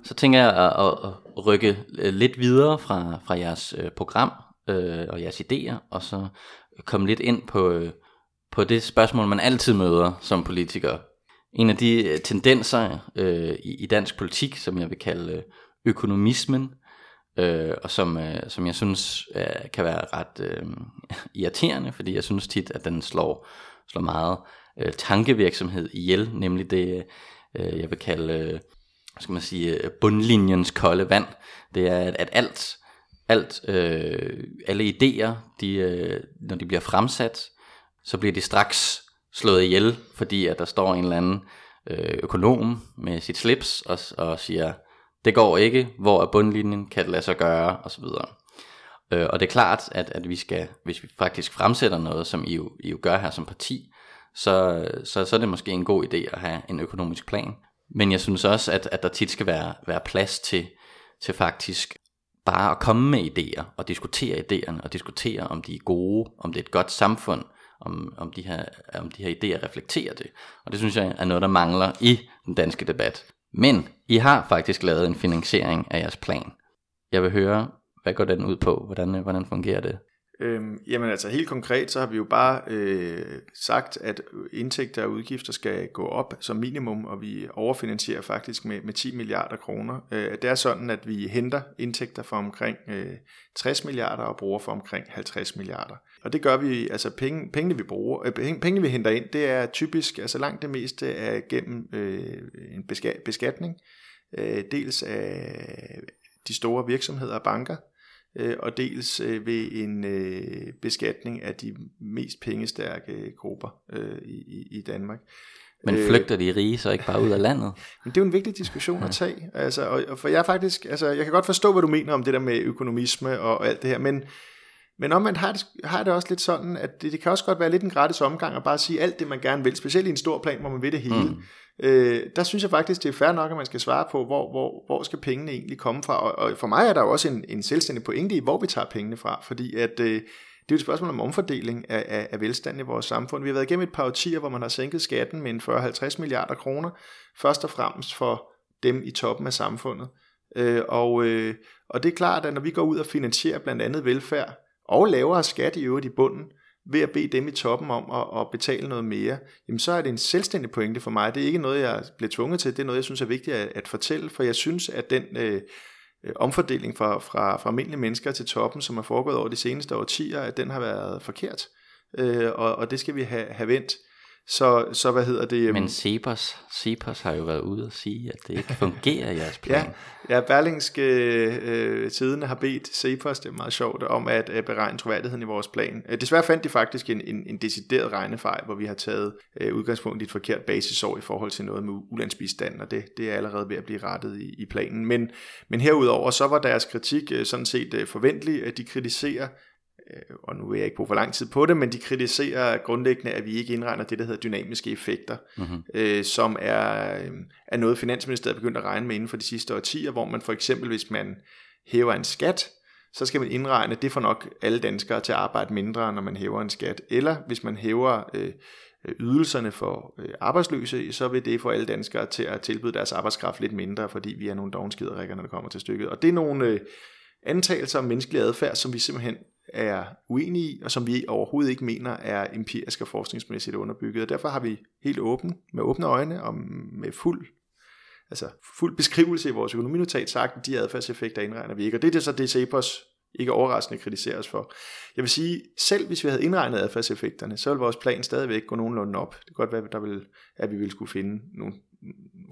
Så tænker jeg at, at, at rykke øh, lidt videre fra, fra jeres øh, program øh, og jeres idéer, og så komme lidt ind på, øh, på det spørgsmål, man altid møder som politiker. En af de tendenser øh, i, i dansk politik, som jeg vil kalde økonomismen, øh, og som, øh, som jeg synes øh, kan være ret øh, irriterende, fordi jeg synes tit, at den slår, slår meget øh, tankevirksomhed ihjel, nemlig det, øh, jeg vil kalde, øh, skal man sige, øh, bundlinjens kolde vand. Det er, at, alt, alt øh, alle idéer, de, øh, når de bliver fremsat, så bliver de straks slået ihjel, fordi at der står en eller anden øh, økonom med sit slips og, og siger, det går ikke, hvor er bundlinjen, kan det lade sig gøre, osv. Øh, og det er klart, at, at vi skal, hvis vi faktisk fremsætter noget, som I jo, I jo gør her som parti, så, så, så er det måske en god idé at have en økonomisk plan. Men jeg synes også, at, at der tit skal være, være plads til, til faktisk bare at komme med idéer og diskutere idéerne og diskutere, om de er gode, om det er et godt samfund, om, om, de her, om de her idéer reflekterer det. Og det synes jeg er noget, der mangler i den danske debat. Men I har faktisk lavet en finansiering af jeres plan. Jeg vil høre, hvad går den ud på? Hvordan, hvordan fungerer det? Øhm, jamen altså helt konkret, så har vi jo bare øh, sagt, at indtægter og udgifter skal gå op som minimum, og vi overfinansierer faktisk med, med 10 milliarder kroner. Øh, det er sådan, at vi henter indtægter for omkring øh, 60 milliarder og bruger for omkring 50 milliarder. Og det gør vi, altså penge, pengene vi bruger, øh, pengene vi henter ind, det er typisk, altså langt det meste er gennem øh, en beskatning, øh, dels af de store virksomheder og banker, øh, og dels øh, ved en øh, beskatning af de mest pengestærke grupper øh, i, i Danmark. Men øh, flygter de rige så ikke bare ud af [LAUGHS] landet? Men det er jo en vigtig diskussion at tage. Altså, og, for jeg faktisk, altså, jeg kan godt forstå, hvad du mener om det der med økonomisme og alt det her, men, men omvendt har det, har det også lidt sådan, at det, det kan også godt være lidt en gratis omgang at bare sige alt det, man gerne vil, specielt i en stor plan, hvor man vil det hele. Mm. Øh, der synes jeg faktisk, det er fair nok, at man skal svare på, hvor, hvor, hvor skal pengene egentlig komme fra. Og, og for mig er der jo også en, en selvstændig pointe i, hvor vi tager pengene fra, fordi at... Øh, det er jo et spørgsmål om omfordeling af, af, af velstand i vores samfund. Vi har været igennem et par årtier, hvor man har sænket skatten med en 40-50 milliarder kroner, først og fremmest for dem i toppen af samfundet. Øh, og, øh, og det er klart, at når vi går ud og finansierer blandt andet velfærd, og lavere skat i øvrigt i bunden, ved at bede dem i toppen om at, at betale noget mere, jamen så er det en selvstændig pointe for mig. Det er ikke noget, jeg bliver tvunget til, det er noget, jeg synes er vigtigt at, at fortælle, for jeg synes, at den øh, øh omfordeling fra, fra, fra almindelige mennesker til toppen, som er foregået over de seneste årtier, at den har været forkert, øh, og, og det skal vi have, have vendt. Så, så hvad hedder det? Men Cepos, Cepos har jo været ude og sige, at det ikke fungerer i jeres [LAUGHS] plan. ja, ja, Berlingske øh, tidene har bedt Cepos, det er meget sjovt, om at øh, beregne troværdigheden i vores plan. Øh, desværre fandt de faktisk en, en, en decideret regnefejl, hvor vi har taget øh, udgangspunkt i et forkert basisår i forhold til noget med ulandsbistand, og det, det er allerede ved at blive rettet i, i planen. Men, men herudover, så var deres kritik øh, sådan set øh, forventelig, at de kritiserer og nu vil jeg ikke bruge for lang tid på det, men de kritiserer grundlæggende, at vi ikke indregner det, der hedder dynamiske effekter, mm-hmm. øh, som er, øh, er noget, Finansministeriet er begyndt at regne med inden for de sidste årtier, hvor man for eksempel, hvis man hæver en skat, så skal man indregne, det får nok alle danskere til at arbejde mindre, når man hæver en skat. Eller hvis man hæver øh, ydelserne for øh, arbejdsløse, så vil det få alle danskere til at tilbyde deres arbejdskraft lidt mindre, fordi vi er nogle dogenskiderikker, når det kommer til stykket. Og det er nogle øh, antagelser om menneskelig adfærd, som vi simpelthen er uenige i, og som vi overhovedet ikke mener er empirisk og forskningsmæssigt underbygget. Og derfor har vi helt åben, med åbne øjne og med fuld, altså fuld beskrivelse i vores økonominotat sagt, at de adfærdseffekter indregner vi ikke. Og det er det så det Cepos ikke overraskende kritiseres for. Jeg vil sige, selv hvis vi havde indregnet adfærdseffekterne, så ville vores plan stadigvæk gå nogenlunde op. Det kan godt være, der ville, at vi ville skulle finde nogle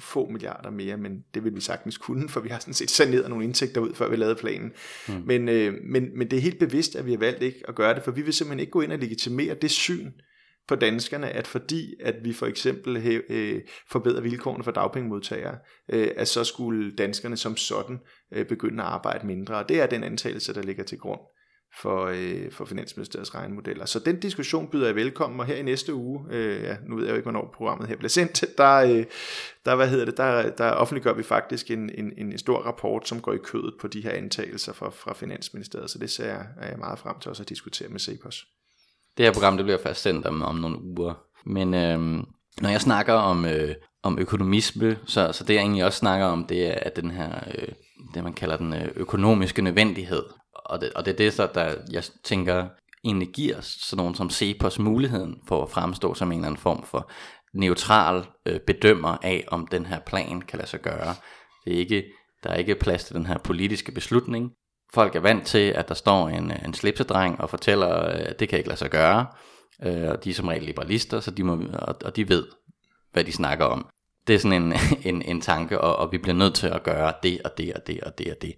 få milliarder mere, men det vil vi sagtens kunne, for vi har sådan set saneret nogle indtægter ud, før vi lavede planen. Mm. Men, øh, men, men det er helt bevidst, at vi har valgt ikke at gøre det, for vi vil simpelthen ikke gå ind og legitimere det syn på danskerne, at fordi at vi for eksempel øh, forbedrer vilkårene for dagpengemodtagere, øh, at så skulle danskerne som sådan øh, begynde at arbejde mindre. Og det er den antagelse, der ligger til grund for, øh, for Finansministeriets regnemodeller. Så den diskussion byder jeg velkommen, og her i næste uge, øh, ja, nu ved jeg jo ikke, hvornår programmet her bliver sendt, [LAUGHS] der, øh, der, hvad hedder det, der, der offentliggør vi faktisk en, en, en stor rapport, som går i kødet på de her antagelser fra, fra Finansministeriet, så det ser jeg, er jeg meget frem til også at diskutere med Cepos. Det her program det bliver først sendt om, om nogle uger, men øh, når jeg snakker om, øh, om økonomisme, så, så det jeg egentlig også snakker om, det er at den her, øh, det man kalder den øh, økonomiske nødvendighed. Og det, og det er det, så, der jeg tænker egentlig giver sådan nogen som Cepos muligheden for at fremstå som en eller anden form for neutral øh, bedømmer af, om den her plan kan lade sig gøre. Det er ikke, der er ikke plads til den her politiske beslutning. Folk er vant til, at der står en, øh, en slipsedreng og fortæller, øh, at det kan ikke lade sig gøre. Øh, og de er som regel liberalister, så de må, og, og de ved, hvad de snakker om. Det er sådan en, [LAUGHS] en, en tanke, og, og vi bliver nødt til at gøre det og det og det og det og det.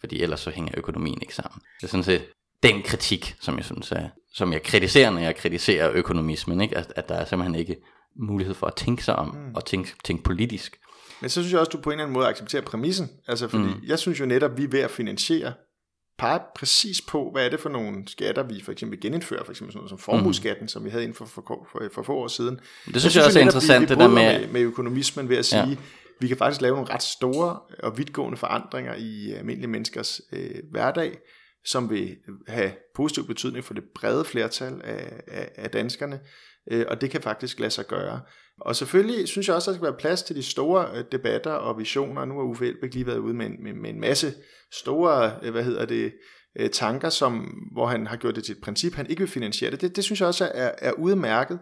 Fordi ellers så hænger økonomien ikke sammen. Det er sådan set den kritik, som jeg synes er, som jeg kritiserer, når jeg kritiserer økonomismen, ikke? At, at der er simpelthen ikke mulighed for at tænke sig om, mm. og tænke, tænke politisk. Men så synes jeg også, du på en eller anden måde accepterer præmissen. Altså fordi mm. jeg synes jo netop, at vi er ved at finansiere pege præcis på, hvad er det for nogle skatter, vi for eksempel genindfører, for eksempel sådan noget som formueskatten, mm. som vi havde inden for, for, for, for få år siden. Det synes jeg, synes jeg også er interessant, vi, vi det der med... med... med økonomismen ved at sige, ja vi kan faktisk lave nogle ret store og vidtgående forandringer i øh, almindelige menneskers øh, hverdag, som vil have positiv betydning for det brede flertal af, af, af danskerne, øh, og det kan faktisk lade sig gøre. Og selvfølgelig synes jeg også, at der skal være plads til de store øh, debatter og visioner. Nu har Uffe Elbæk lige været ude med en, med, med en masse store, øh, hvad hedder det, øh, tanker, som, hvor han har gjort det til et princip, han ikke vil finansiere det. Det, det synes jeg også er, er udmærket.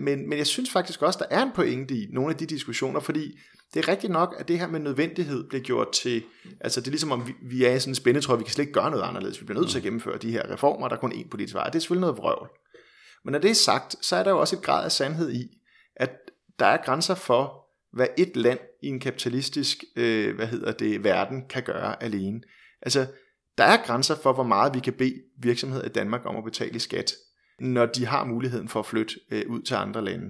Men, men jeg synes faktisk også, der er en pointe i nogle af de diskussioner, fordi det er rigtigt nok, at det her med nødvendighed bliver gjort til, altså det er ligesom om vi, vi er i sådan en spændetrøje, vi kan slet ikke gøre noget anderledes, vi bliver nødt til at gennemføre de her reformer, der er kun én politisk vej, det er selvfølgelig noget vrøvl. Men når det er sagt, så er der jo også et grad af sandhed i, at der er grænser for, hvad et land i en kapitalistisk øh, hvad hedder det, verden kan gøre alene. Altså, der er grænser for, hvor meget vi kan bede virksomheder i Danmark om at betale i skat, når de har muligheden for at flytte øh, ud til andre lande.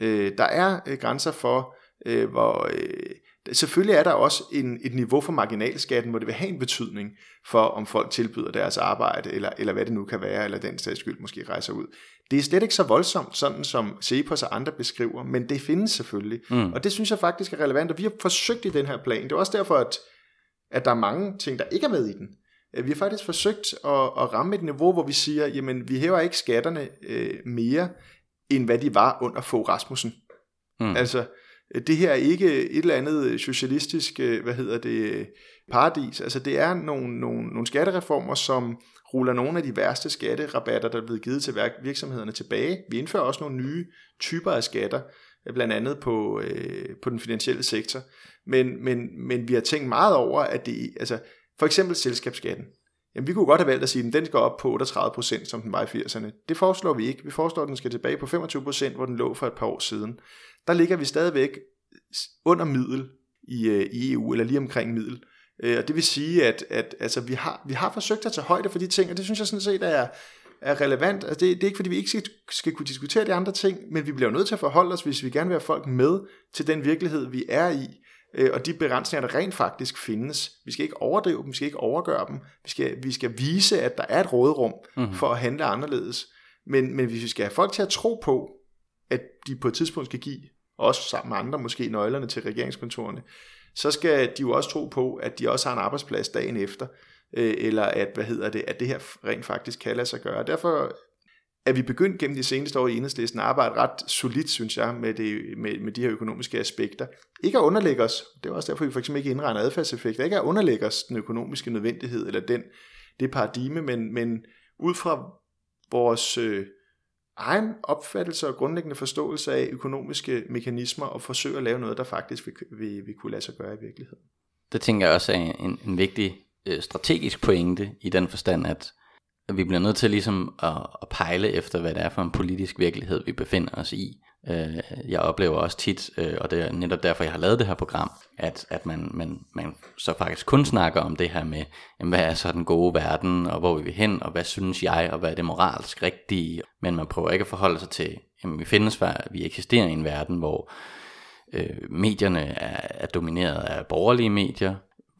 Øh, der er øh, grænser for, øh, hvor... Øh, selvfølgelig er der også en, et niveau for marginalskatten, hvor det vil have en betydning for, om folk tilbyder deres arbejde, eller, eller hvad det nu kan være, eller den sags skyld måske rejser ud. Det er slet ikke så voldsomt, sådan som Cepos og andre beskriver, men det findes selvfølgelig. Mm. Og det synes jeg faktisk er relevant, og vi har forsøgt i den her plan. Det er også derfor, at, at der er mange ting, der ikke er med i den. Vi har faktisk forsøgt at, at ramme et niveau, hvor vi siger, jamen vi hæver ikke skatterne øh, mere, end hvad de var under få Rasmussen. Mm. Altså, det her er ikke et eller andet øh, socialistisk, øh, hvad hedder det, øh, paradis. Altså det er nogle, nogle, nogle skattereformer, som ruller nogle af de værste skatterabatter, der er blevet givet til virksomhederne tilbage. Vi indfører også nogle nye typer af skatter, blandt andet på, øh, på den finansielle sektor. Men, men, men vi har tænkt meget over, at det, altså for eksempel selskabsskatten. Jamen, vi kunne godt have valgt at sige, at den skal op på 38%, som den var i 80'erne. Det foreslår vi ikke. Vi foreslår, at den skal tilbage på 25%, hvor den lå for et par år siden. Der ligger vi stadigvæk under middel i, øh, i EU, eller lige omkring middel. Øh, og det vil sige, at, at altså, vi, har, vi har forsøgt at tage højde for de ting, og det synes jeg sådan set er, er relevant. Altså, det, det er ikke fordi, vi ikke skal, skal kunne diskutere de andre ting, men vi bliver nødt til at forholde os, hvis vi gerne vil have folk med til den virkelighed, vi er i, øh, og de begrænsninger, der rent faktisk findes. Vi skal ikke overdrive dem, vi skal ikke overgøre dem. Vi skal, vi skal vise, at der er et råderum mm-hmm. for at handle anderledes. Men, men hvis vi skal have folk til at tro på, at de på et tidspunkt skal give, også sammen med andre måske, nøglerne til regeringskontorene, så skal de jo også tro på, at de også har en arbejdsplads dagen efter, øh, eller at, hvad hedder det, at det her rent faktisk kan lade sig gøre. Derfor er vi begyndt gennem de seneste år i enhedslisten at arbejde ret solidt, synes jeg, med, det, med, med de her økonomiske aspekter. Ikke at underlægge os, det er også derfor, vi for eksempel ikke indregner adfærdseffekter, ikke at underlægge os den økonomiske nødvendighed, eller den, det paradigme, men, men ud fra vores øh, egen opfattelse og grundlæggende forståelse af økonomiske mekanismer og forsøge at lave noget, der faktisk vil, vil, vil kunne lade sig gøre i virkeligheden. Det tænker jeg også er en, en vigtig øh, strategisk pointe i den forstand, at, vi bliver nødt til ligesom at, at pejle efter, hvad det er for en politisk virkelighed, vi befinder os i. Øh, jeg oplever også tit, øh, og det er netop derfor, jeg har lavet det her program, at, at man, man, man så faktisk kun snakker om det her med, jamen, hvad er så den gode verden, og hvor vi vil hen, og hvad synes jeg, og hvad er det moralsk rigtige. Men man prøver ikke at forholde sig til, jamen vi findes, vi eksisterer i en verden, hvor øh, medierne er, er domineret af borgerlige medier,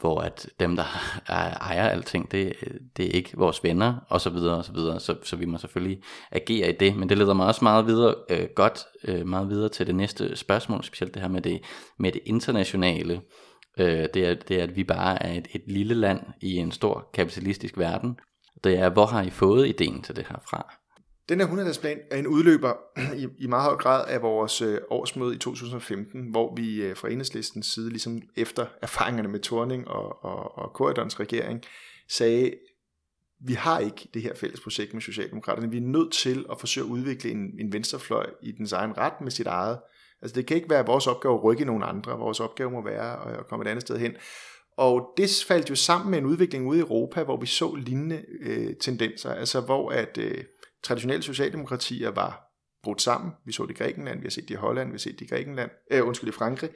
hvor at dem, der [LAUGHS] ejer alting, det, det er ikke vores venner, og så videre, og så videre, så, så vi må selvfølgelig agere i det, men det leder mig også meget videre, øh, godt øh, meget videre til det næste spørgsmål, specielt det her med det, med det internationale, øh, det, er, det er, at vi bare er et, et lille land i en stor kapitalistisk verden, det er, hvor har I fået ideen til det her fra? Den her 100 er en udløber [CLEARS THROAT] i, i meget høj grad af vores øh, årsmøde i 2015, hvor vi øh, fra enhedslistens side, ligesom efter erfaringerne med Torning og, og, og Korridons regering, sagde, vi har ikke det her fælles projekt med Socialdemokraterne. Vi er nødt til at forsøge at udvikle en, en venstrefløj i den egen ret med sit eget. Altså det kan ikke være vores opgave at rykke nogen andre. Vores opgave må være at komme et andet sted hen. Og det faldt jo sammen med en udvikling ude i Europa, hvor vi så lignende øh, tendenser. Altså hvor at øh, traditionelle socialdemokratier var brudt sammen. Vi så det i Grækenland, vi har set det i Holland, vi har set det i Grækenland, øh, undskyld, i Frankrig.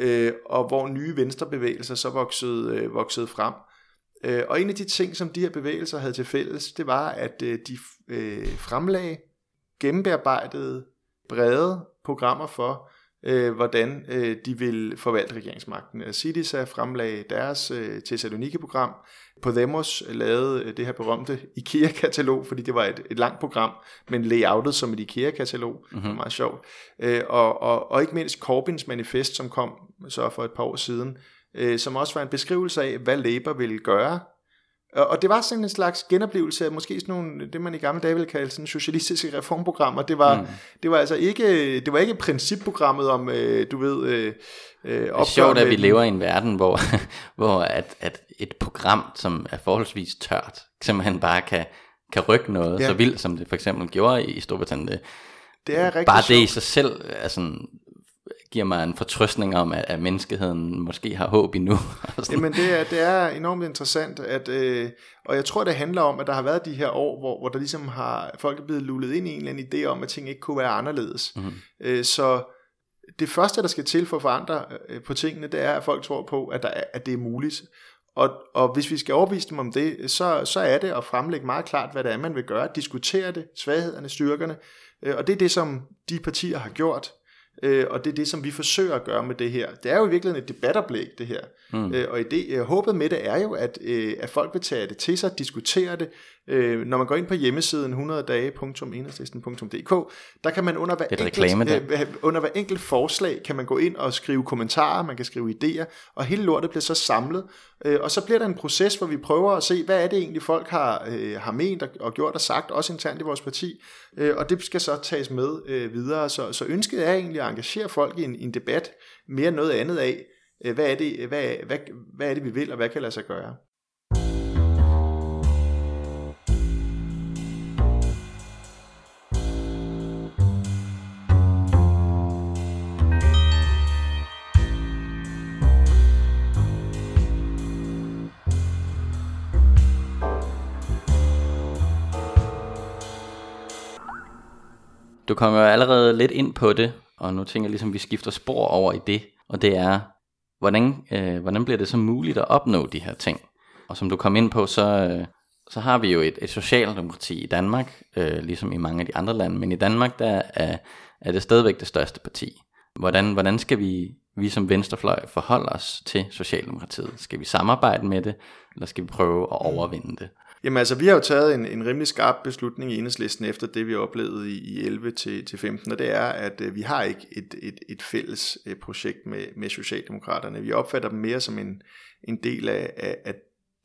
Øh, og hvor nye venstrebevægelser så voksede, øh, voksede frem. Øh, og en af de ting, som de her bevægelser havde til fælles, det var, at øh, de øh, fremlagde gennembearbejdede, brede programmer for, øh, hvordan øh, de vil forvalte regeringsmagten. Sidisa fremlagde deres øh, Thessaloniki-program. Podemos lavede øh, det her berømte IKEA-katalog, fordi det var et, et langt program, men layoutet som et IKEA-katalog. Mm-hmm. Det var meget sjovt. Øh, og, og, og ikke mindst Corbins manifest, som kom så for et par år siden, øh, som også var en beskrivelse af, hvad Labour ville gøre og det var sådan en slags genoplevelse af måske sådan nogle, det man i gamle dage ville kalde sådan socialistiske reformprogrammer. Det var, mm. det var altså ikke, det var ikke principprogrammet om, øh, du ved, øh, øh, Det er sjovt, at vi lever i en verden, hvor, [LAUGHS] hvor at, at et program, som er forholdsvis tørt, simpelthen bare kan, kan rykke noget ja. så vildt, som det for eksempel gjorde i Storbritannien. Det, er rigtig Bare det i sig selv er sådan giver mig en fortrøstning om, at, at menneskeheden måske har håb endnu. [LAUGHS] Jamen det er, det er enormt interessant, at, øh, og jeg tror det handler om, at der har været de her år, hvor, hvor der ligesom har folk er blevet lullet ind i en eller anden idé om, at ting ikke kunne være anderledes. Mm-hmm. Øh, så det første, der skal til for at forandre øh, på tingene, det er, at folk tror på, at, der er, at det er muligt. Og, og hvis vi skal overbevise dem om det, så, så er det at fremlægge meget klart, hvad det er, man vil gøre. Diskutere det, svaghederne, styrkerne. Øh, og det er det, som de partier har gjort. Øh, og det er det, som vi forsøger at gøre med det her. Det er jo i virkeligheden et debatoplæg, det her. Mm. Øh, og det, øh, håbet med det er jo, at, øh, at folk vil tage det til sig, diskutere det. Øh, når man går ind på hjemmesiden 100dage.enhedslisten.dk, der kan man under hver, enkelt, øh, under hver enkelt forslag, kan man gå ind og skrive kommentarer, man kan skrive idéer, og hele lortet bliver så samlet. Øh, og så bliver der en proces, hvor vi prøver at se, hvad er det egentlig folk har, øh, har ment og, og gjort og sagt, også internt i vores parti. Øh, og det skal så tages med øh, videre. Så, så ønsket er egentlig at engagere folk i en, i en debat, mere end noget andet af, øh, hvad, er det, hvad, hvad, hvad er det, vi vil, og hvad kan lade sig gøre. Du kommer jo allerede lidt ind på det, og nu tænker jeg ligesom, at vi skifter spor over i det, og det er, hvordan, øh, hvordan bliver det så muligt at opnå de her ting? Og som du kom ind på, så, øh, så har vi jo et, et socialdemokrati i Danmark, øh, ligesom i mange af de andre lande, men i Danmark der er, er det stadigvæk det største parti. Hvordan, hvordan skal vi, vi som venstrefløj forholde os til Socialdemokratiet? Skal vi samarbejde med det, eller skal vi prøve at overvinde det? Jamen altså, vi har jo taget en, en rimelig skarp beslutning i enhedslisten efter det, vi oplevede i, i 11 til, til 15, og det er, at øh, vi har ikke et, et, et fælles øh, projekt med, med Socialdemokraterne. Vi opfatter dem mere som en, en del af, af, af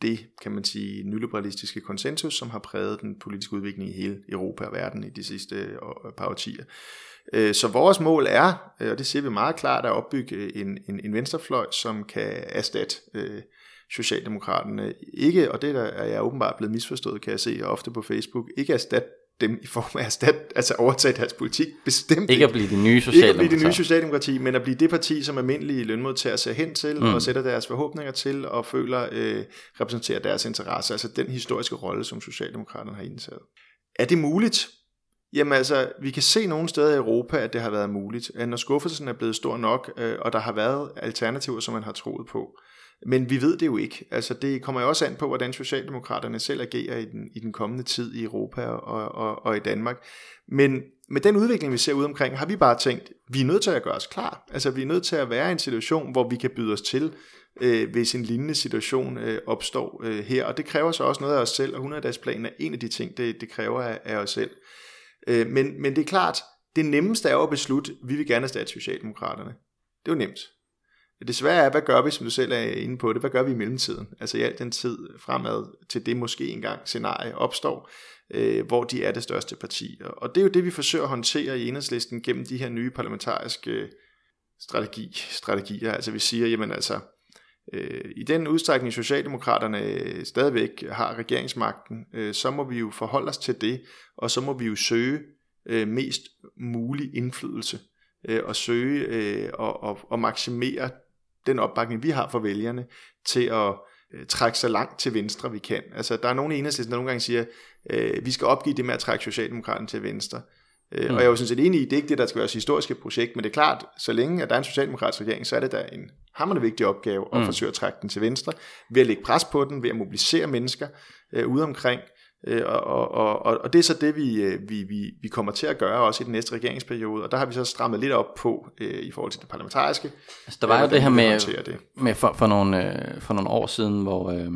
det, kan man sige, nyliberalistiske konsensus, som har præget den politiske udvikling i hele Europa og verden i de sidste øh, par årtier. Øh, så vores mål er, øh, og det siger vi meget klart, at opbygge en, en, en venstrefløj, som kan erstatte øh, Socialdemokraterne ikke, og det der er jeg åbenbart blevet misforstået, kan jeg se ofte på Facebook, ikke erstatte dem i form af erstat, altså overtage deres politik, bestemt ikke. at blive de nye socialdemokrati. Ikke at blive de nye socialdemokrati, men at blive det parti, som almindelige lønmodtagere ser hen til, mm. og sætter deres forhåbninger til, og føler øh, repræsenterer deres interesser, altså den historiske rolle, som Socialdemokraterne har indtaget. Er det muligt? Jamen altså, vi kan se nogle steder i Europa, at det har været muligt. Når skuffelsen er blevet stor nok, øh, og der har været alternativer, som man har troet på, men vi ved det jo ikke. Altså det kommer jo også an på, hvordan Socialdemokraterne selv agerer i den, i den kommende tid i Europa og, og, og i Danmark. Men med den udvikling, vi ser ud omkring, har vi bare tænkt, vi er nødt til at gøre os klar. Altså vi er nødt til at være i en situation, hvor vi kan byde os til, øh, hvis en lignende situation øh, opstår øh, her. Og det kræver så også noget af os selv, og 100-dagsplanen er en af de ting, det, det kræver af, af os selv. Øh, men, men det er klart, det nemmeste er jo at beslutte, vi vil gerne erstatte Socialdemokraterne. Det er jo nemt det er, hvad gør vi, som du selv er inde på det, hvad gør vi i mellemtiden? Altså i al den tid fremad til det måske engang scenarie opstår, øh, hvor de er det største parti. Og det er jo det, vi forsøger at håndtere i enhedslisten gennem de her nye parlamentariske strategi, strategier. Altså vi siger, jamen altså, øh, i den udstrækning Socialdemokraterne stadigvæk har regeringsmagten, øh, så må vi jo forholde os til det, og så må vi jo søge øh, mest mulig indflydelse øh, og søge øh, og, og, og maksimere den opbakning, vi har for vælgerne, til at øh, trække så langt til venstre, vi kan. Altså, der er nogle enhedslisten, der nogle gange siger, øh, vi skal opgive det med at trække Socialdemokraterne til venstre. Øh, mm. Og jeg er jo sådan set enig i, det er ikke det, der skal være et historiske projekt, men det er klart, så længe at der er en socialdemokratisk regering, så er det da en hammerende vigtig opgave at mm. forsøge at trække den til venstre, ved at lægge pres på den, ved at mobilisere mennesker øh, ude omkring, og, og, og, og det er så det, vi, øh, vi, vi, vi kommer til at gøre også i den næste regeringsperiode, og der har vi så strammet lidt op på øh, i forhold til det parlamentariske. Altså, der var jo det her med, det. med for, for, nogle, øh, for nogle år siden, hvor, øh,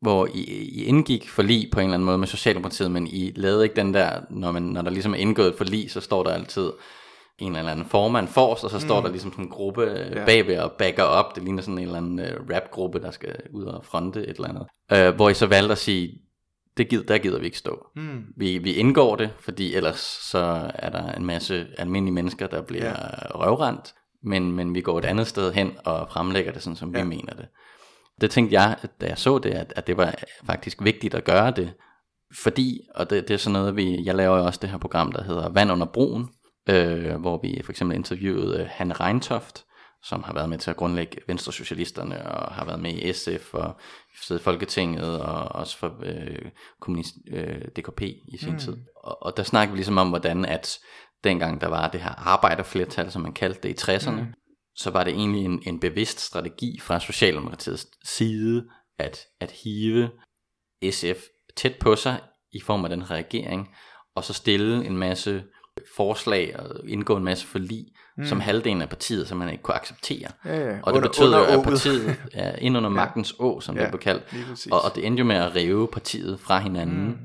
hvor I, I indgik forlig på en eller anden måde med Socialdemokratiet, men I lavede ikke den der, når, man, når der ligesom er indgået et forlig, så står der altid en eller anden formand forrest, og så står mm. der ligesom sådan en gruppe ja. bagved og backer op. Det ligner sådan en eller anden rapgruppe, der skal ud og fronte et eller andet. Uh, hvor I så valgte at sige, det gider, der gider vi ikke stå. Mm. Vi, vi indgår det, fordi ellers så er der en masse almindelige mennesker, der bliver ja. røvrendt, men, men vi går et andet sted hen og fremlægger det sådan, som ja. vi mener det. Det tænkte jeg, da jeg så det, at, at det var faktisk vigtigt at gøre det, fordi, og det, det er sådan noget, vi, jeg laver også det her program, der hedder Vand under broen, øh, hvor vi for eksempel interviewede øh, Hanne Reintoft, som har været med til at grundlægge Venstre Socialisterne, og har været med i SF, og siddet i Folketinget, og også for øh, kommunist, øh, DKP i sin mm. tid. Og, og der snakker vi ligesom om, hvordan at dengang der var det her arbejderflertal, som man kaldte det i 60'erne, mm. så var det egentlig en, en bevidst strategi fra Socialdemokratiets side, at, at hive SF tæt på sig i form af den her regering, og så stille en masse forslag og indgå en masse forlig, mm. som halvdelen af partiet, som man ikke kunne acceptere. Ja, ja. Og det under, betød jo, at partiet er ind under [LAUGHS] magtens å, som ja, det blev kaldt. Og, og det endte jo med at rive partiet fra hinanden. Mm.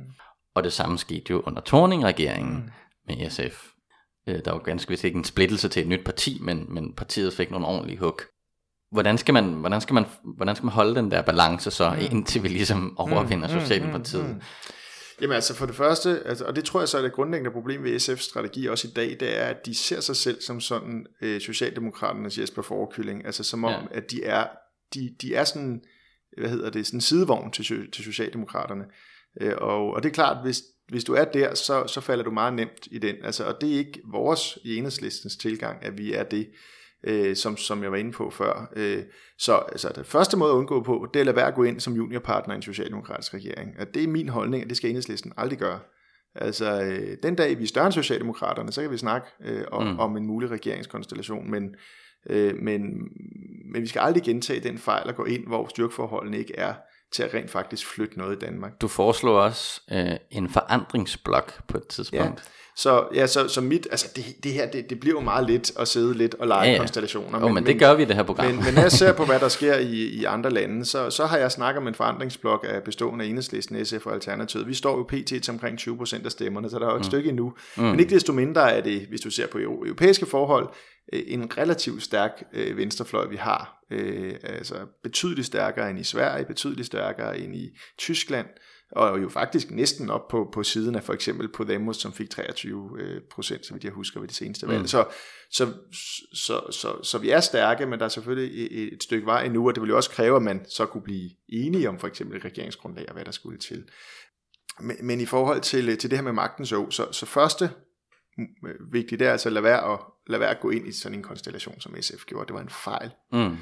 Og det samme skete jo under Torning-regeringen mm. med SF. Øh, der var ganske vist ikke en splittelse til et nyt parti, men, men partiet fik nogle ordentlige hug. Hvordan skal, man, hvordan, skal man, hvordan skal man holde den der balance så, mm. indtil vi ligesom overvinder mm. Socialdemokratiet? Mm. Mm. Jamen altså for det første, altså, og det tror jeg så er det grundlæggende problem ved SF's strategi også i dag, det er, at de ser sig selv som sådan øh, Socialdemokraternes Jesper Forkylling, altså som om, ja. at de er, de, de er sådan, hvad hedder det, sådan en sidevogn til, til Socialdemokraterne. Øh, og, og det er klart, hvis, hvis du er der, så, så falder du meget nemt i den. Altså, og det er ikke vores i enhedslistens tilgang, at vi er det øh, som, som jeg var inde på før. Øh, så altså, den første måde at undgå på, det er at lade være at gå ind som juniorpartner i en socialdemokratisk regering. At det er min holdning, at det skal enhedslisten aldrig gøre. Altså, øh, den dag vi er større end Socialdemokraterne, så kan vi snakke øh, om, mm. om en mulig regeringskonstellation, men, øh, men, men vi skal aldrig gentage den fejl at gå ind, hvor styrkeforholdene ikke er til at rent faktisk flytte noget i Danmark. Du foreslår også øh, en forandringsblok på et tidspunkt. Ja. Så, ja, så, så mit, altså det, det her, det, det bliver jo meget lidt at sidde lidt og lege ja, ja. konstellationer. Men, oh, men det gør vi i det her program. Men, men når jeg ser på, hvad der sker i, i andre lande, så, så har jeg snakket om en forandringsblok af bestående af Enhedslisten, SF og Alternativet. Vi står jo pt. til omkring 20% af stemmerne, så der er jo et mm. stykke endnu. Mm. Men ikke desto mindre er det, hvis du ser på europæiske forhold, øh, en relativt stærk øh, venstrefløj, vi har. Øh, altså betydeligt stærkere end i Sverige, betydeligt stærkere end i Tyskland og jo faktisk næsten op på, på siden af for eksempel Podemos, som fik 23 øh, procent, så vidt jeg husker ved det seneste valg. Mm. Så, så, så, så, så vi er stærke, men der er selvfølgelig et, et stykke vej endnu, og det vil jo også kræve, at man så kunne blive enige om for eksempel et regeringsgrundlag og hvad der skulle til. Men, men i forhold til, til det her med magtens å, så, så første vigtigt, det er altså at lade være at, lade være at gå ind i sådan en konstellation, som SF gjorde. Det var en fejl. Mm.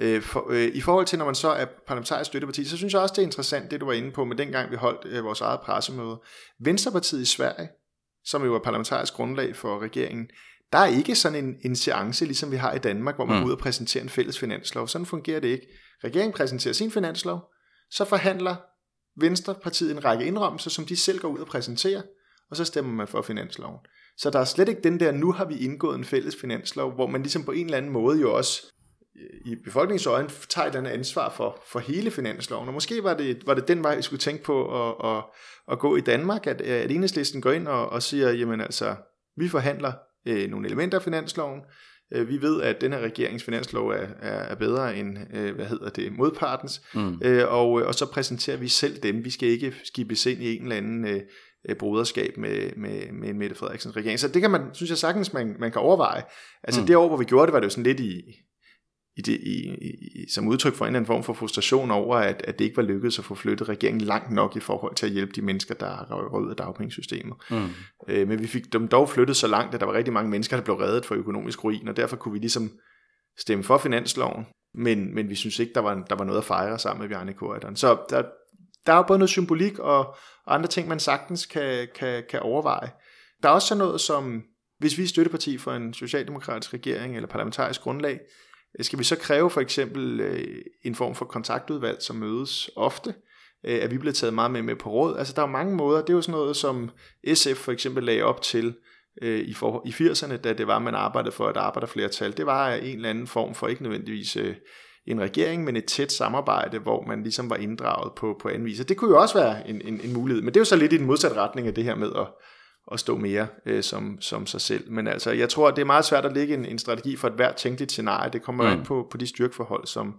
Øh, for, øh, I forhold til, når man så er parlamentarisk støtteparti, så synes jeg også, det er interessant, det du var inde på med dengang, vi holdt øh, vores eget pressemøde. Venstrepartiet i Sverige, som jo er parlamentarisk grundlag for regeringen, der er ikke sådan en, en seance, ligesom vi har i Danmark, hvor man mm. går ud og præsenterer en fælles finanslov. Sådan fungerer det ikke. Regeringen præsenterer sin finanslov, så forhandler Venstrepartiet en række indrømmelser, som de selv går ud og præsenterer, og så stemmer man for finansloven. Så der er slet ikke den der, nu har vi indgået en fælles finanslov, hvor man ligesom på en eller anden måde jo også i befolkningens øjne tager et eller andet ansvar for, for hele finansloven. Og måske var det, var det den vej, vi skulle tænke på at, at, at gå i Danmark, at, at enhedslisten går ind og, og siger, jamen altså, vi forhandler øh, nogle elementer af finansloven, Øh, vi ved, at den her regerings finanslov er, er, er bedre end, øh, hvad hedder det, modpartens, mm. øh, og, og så præsenterer vi selv dem. Vi skal ikke skibes ind i en eller anden øh, øh broderskab med, med, med Mette Frederiksens regering. Så det kan man, synes jeg sagtens, man, man kan overveje. Altså mm. det år, hvor vi gjorde det, var det jo sådan lidt i, i det, i, i, som udtryk for en eller anden form for frustration over, at, at det ikke var lykkedes at få flyttet regeringen langt nok i forhold til at hjælpe de mennesker, der har ud af dagpengesystemet. Mm. Øh, men vi fik dem dog flyttet så langt, at der var rigtig mange mennesker, der blev reddet for økonomisk ruin, og derfor kunne vi ligesom stemme for finansloven, men, men vi synes ikke, der var, der var noget at fejre sammen med Bjarne Korydon. Så der, der er både noget symbolik og, og andre ting, man sagtens kan, kan, kan overveje. Der er også sådan noget som, hvis vi er støtteparti for en socialdemokratisk regering eller parlamentarisk grundlag, Øh, skal vi så kræve for eksempel øh, en form for kontaktudvalg, som mødes ofte, øh, at vi bliver taget meget med, med på råd? Altså der er mange måder, det er jo sådan noget, som SF for eksempel lagde op til øh, i, for, i 80'erne, da det var, man arbejdede for et arbejderflertal. Det var en eller anden form for, ikke nødvendigvis øh, en regering, men et tæt samarbejde, hvor man ligesom var inddraget på, på anden vis. Og det kunne jo også være en, en, en mulighed, men det er jo så lidt i den modsatte retning af det her med at, at stå mere øh, som, som sig selv. Men altså, jeg tror, det er meget svært at lægge en, en strategi for et hvert tænkeligt scenarie. Det kommer mm. ind på, på de styrkeforhold, som,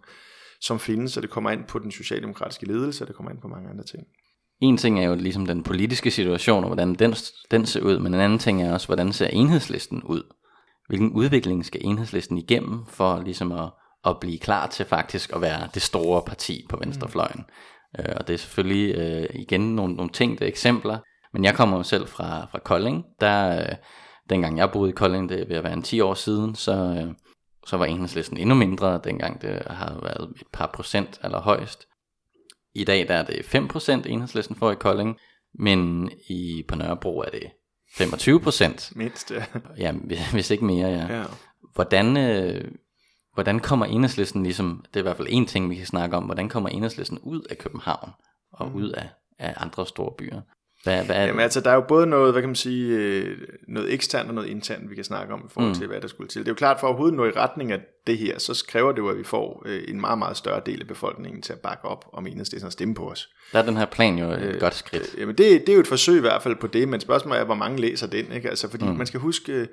som findes, og det kommer ind på den socialdemokratiske ledelse, og det kommer ind på mange andre ting. En ting er jo ligesom den politiske situation, og hvordan den, den ser ud, men en anden ting er også, hvordan ser enhedslisten ud? Hvilken udvikling skal enhedslisten igennem for ligesom at, at blive klar til faktisk at være det store parti på venstrefløjen? Mm. Øh, og det er selvfølgelig øh, igen nogle, nogle tænkte eksempler, men jeg kommer jo selv fra, fra Kolding. Der, øh, dengang jeg boede i Kolding, det er ved at være en 10 år siden, så, øh, så var enhedslisten endnu mindre, dengang det har været et par procent eller højst. I dag der er det 5% enhedslisten får i Kolding, men i, på Nørrebro er det 25% Mindst, ja. [LAUGHS] Ja, hvis, hvis ikke mere, ja. ja. Hvordan, øh, hvordan kommer enhedslisten ligesom, det er i hvert fald en ting, vi kan snakke om, hvordan kommer enhedslisten ud af København og mm. ud af, af andre store byer? Hvad, hvad er Jamen altså, der er jo både noget, hvad kan man sige, øh, noget eksternt og noget internt, vi kan snakke om i forhold mm. til, hvad der skulle til. Det er jo klart, for overhovedet nå i retning af det her, så kræver det jo, at vi får øh, en meget, meget større del af befolkningen til at bakke op om enhedslisten og stemme på os. Der er den her plan jo et øh, godt skridt. Jamen det, det er jo et forsøg i hvert fald på det, men spørgsmålet er, hvor mange læser den, ikke? Altså, fordi mm. man skal huske,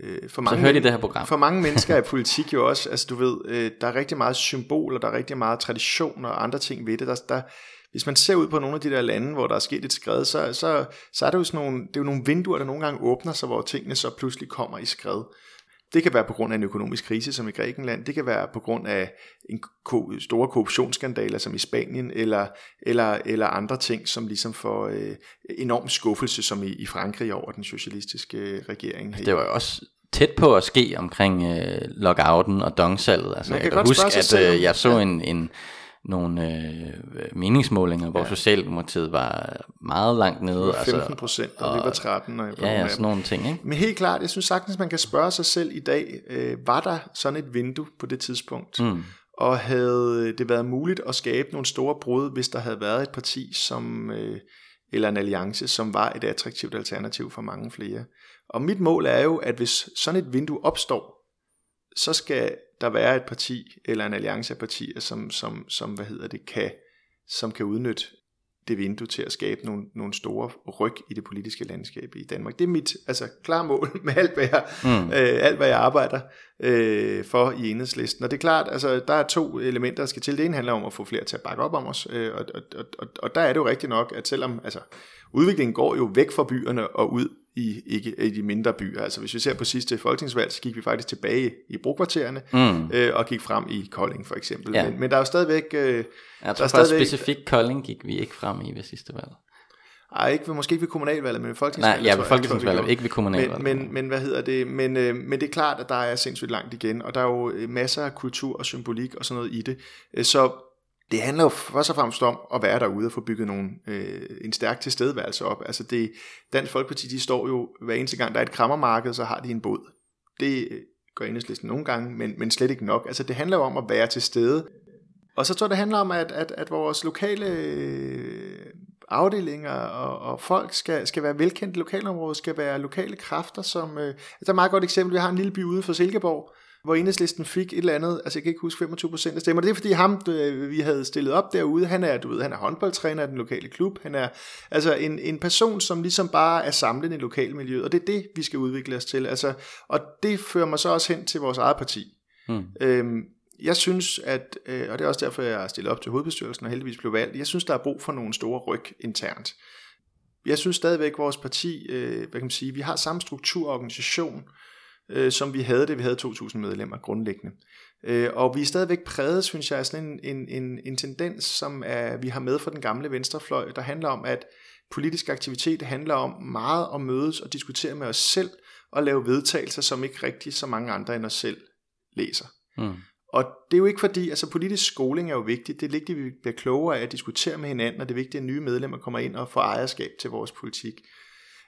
Øh, for mange, så hørte I det her program. For mange mennesker [LAUGHS] er politik jo også, altså du ved, øh, der er rigtig meget symboler, der er rigtig meget tradition og andre ting ved det. Der, der, hvis man ser ud på nogle af de der lande, hvor der er sket et skred, så, så, så er det jo sådan nogle, det er jo nogle vinduer, der nogle gange åbner sig, hvor tingene så pludselig kommer i skred. Det kan være på grund af en økonomisk krise, som i Grækenland. Det kan være på grund af en ko- store korruptionsskandaler, som i Spanien, eller, eller, eller andre ting, som ligesom får øh, enorm skuffelse, som i, i Frankrig over den socialistiske øh, regering. Det var jo også tæt på at ske omkring øh, lockouten og dongsalget. Altså, jeg kan, jeg kan huske, at øh, jeg så ja. en, en nogle øh, meningsmålinger, hvor ja. Socialdemokratiet var meget langt nede. 15 altså, procent, altså, og, og vi var 13. Og ja, ja, sådan nogle ting. Ikke? Men helt klart, jeg synes sagtens, man kan spørge sig selv i dag, øh, var der sådan et vindue på det tidspunkt? Mm. Og havde det været muligt at skabe nogle store brud, hvis der havde været et parti, som, øh, eller en alliance, som var et attraktivt alternativ for mange flere? Og mit mål er jo, at hvis sådan et vindue opstår, så skal der være et parti eller en alliance af partier, som, som, som hvad hedder det, kan, som kan udnytte det vindue til at skabe nogle, nogle store ryg i det politiske landskab i Danmark. Det er mit altså, klare mål med alt, hvad jeg, mm. øh, alt, hvad jeg arbejder øh, for i enhedslisten. Og det er klart, altså, der er to elementer, der skal til. Det ene handler om at få flere til at bakke op om os, øh, og, og, og, og der er det jo rigtigt nok, at selvom altså, udviklingen går jo væk fra byerne og ud i, ikke, i de mindre byer. Altså hvis vi ser på sidste folketingsvalg, så gik vi faktisk tilbage i brokvartererne mm. øh, og gik frem i Kolding for eksempel. Ja. Men, men der er jo stadigvæk... Øh, jeg tror der stadigvæk, specifikt Kolding gik vi ikke frem i ved sidste valg. Ej, ikke, måske ikke ved kommunalvalget, men ved folketingsvalget. Nej, ja, ved folketingsvalget, ikke ved kommunalvalget. Men, men, men hvad hedder det? Men, øh, men det er klart, at der er sindssygt langt igen, og der er jo øh, masser af kultur og symbolik og sådan noget i det. Øh, så det handler jo først og fremmest om at være derude og få bygget nogle, øh, en stærk tilstedeværelse op. Altså det, Dansk Folkeparti, de står jo hver eneste gang, der er et krammermarked, så har de en båd. Det øh, gør enhedslisten nogle gange, men, men slet ikke nok. Altså det handler jo om at være til stede. Og så tror jeg, det handler om, at, at, at vores lokale øh, afdelinger og, og folk skal, skal være velkendte lokalområder, skal være lokale kræfter, som... Øh, altså der er et meget godt eksempel, vi har en lille by ude for Silkeborg, hvor enhedslisten fik et eller andet, altså jeg kan ikke huske 25 procent af stemmer. Det er fordi ham, vi havde stillet op derude, han er, du ved, han er håndboldtræner af den lokale klub. Han er altså en, en person, som ligesom bare er samlet i lokalmiljøet, og det er det, vi skal udvikle os til. Altså, og det fører mig så også hen til vores eget parti. Mm. Øhm, jeg synes, at, øh, og det er også derfor, jeg har stillet op til hovedbestyrelsen og heldigvis blev valgt, jeg synes, der er brug for nogle store ryg internt. Jeg synes stadigvæk, at vores parti, øh, hvad kan man sige, vi har samme struktur og organisation, øh, som vi havde det. Vi havde 2.000 medlemmer grundlæggende. Øh, og vi er stadigvæk præget, synes jeg, af sådan en, en, en, en tendens, som er, vi har med fra den gamle venstrefløj, der handler om, at politisk aktivitet handler om meget at mødes og diskutere med os selv, og lave vedtagelser, som ikke rigtig så mange andre end os selv læser. Mm. Og det er jo ikke fordi, altså politisk skoling er jo vigtigt, det er vigtigt, at vi bliver klogere af at diskutere med hinanden, og det er vigtigt, at nye medlemmer kommer ind og får ejerskab til vores politik.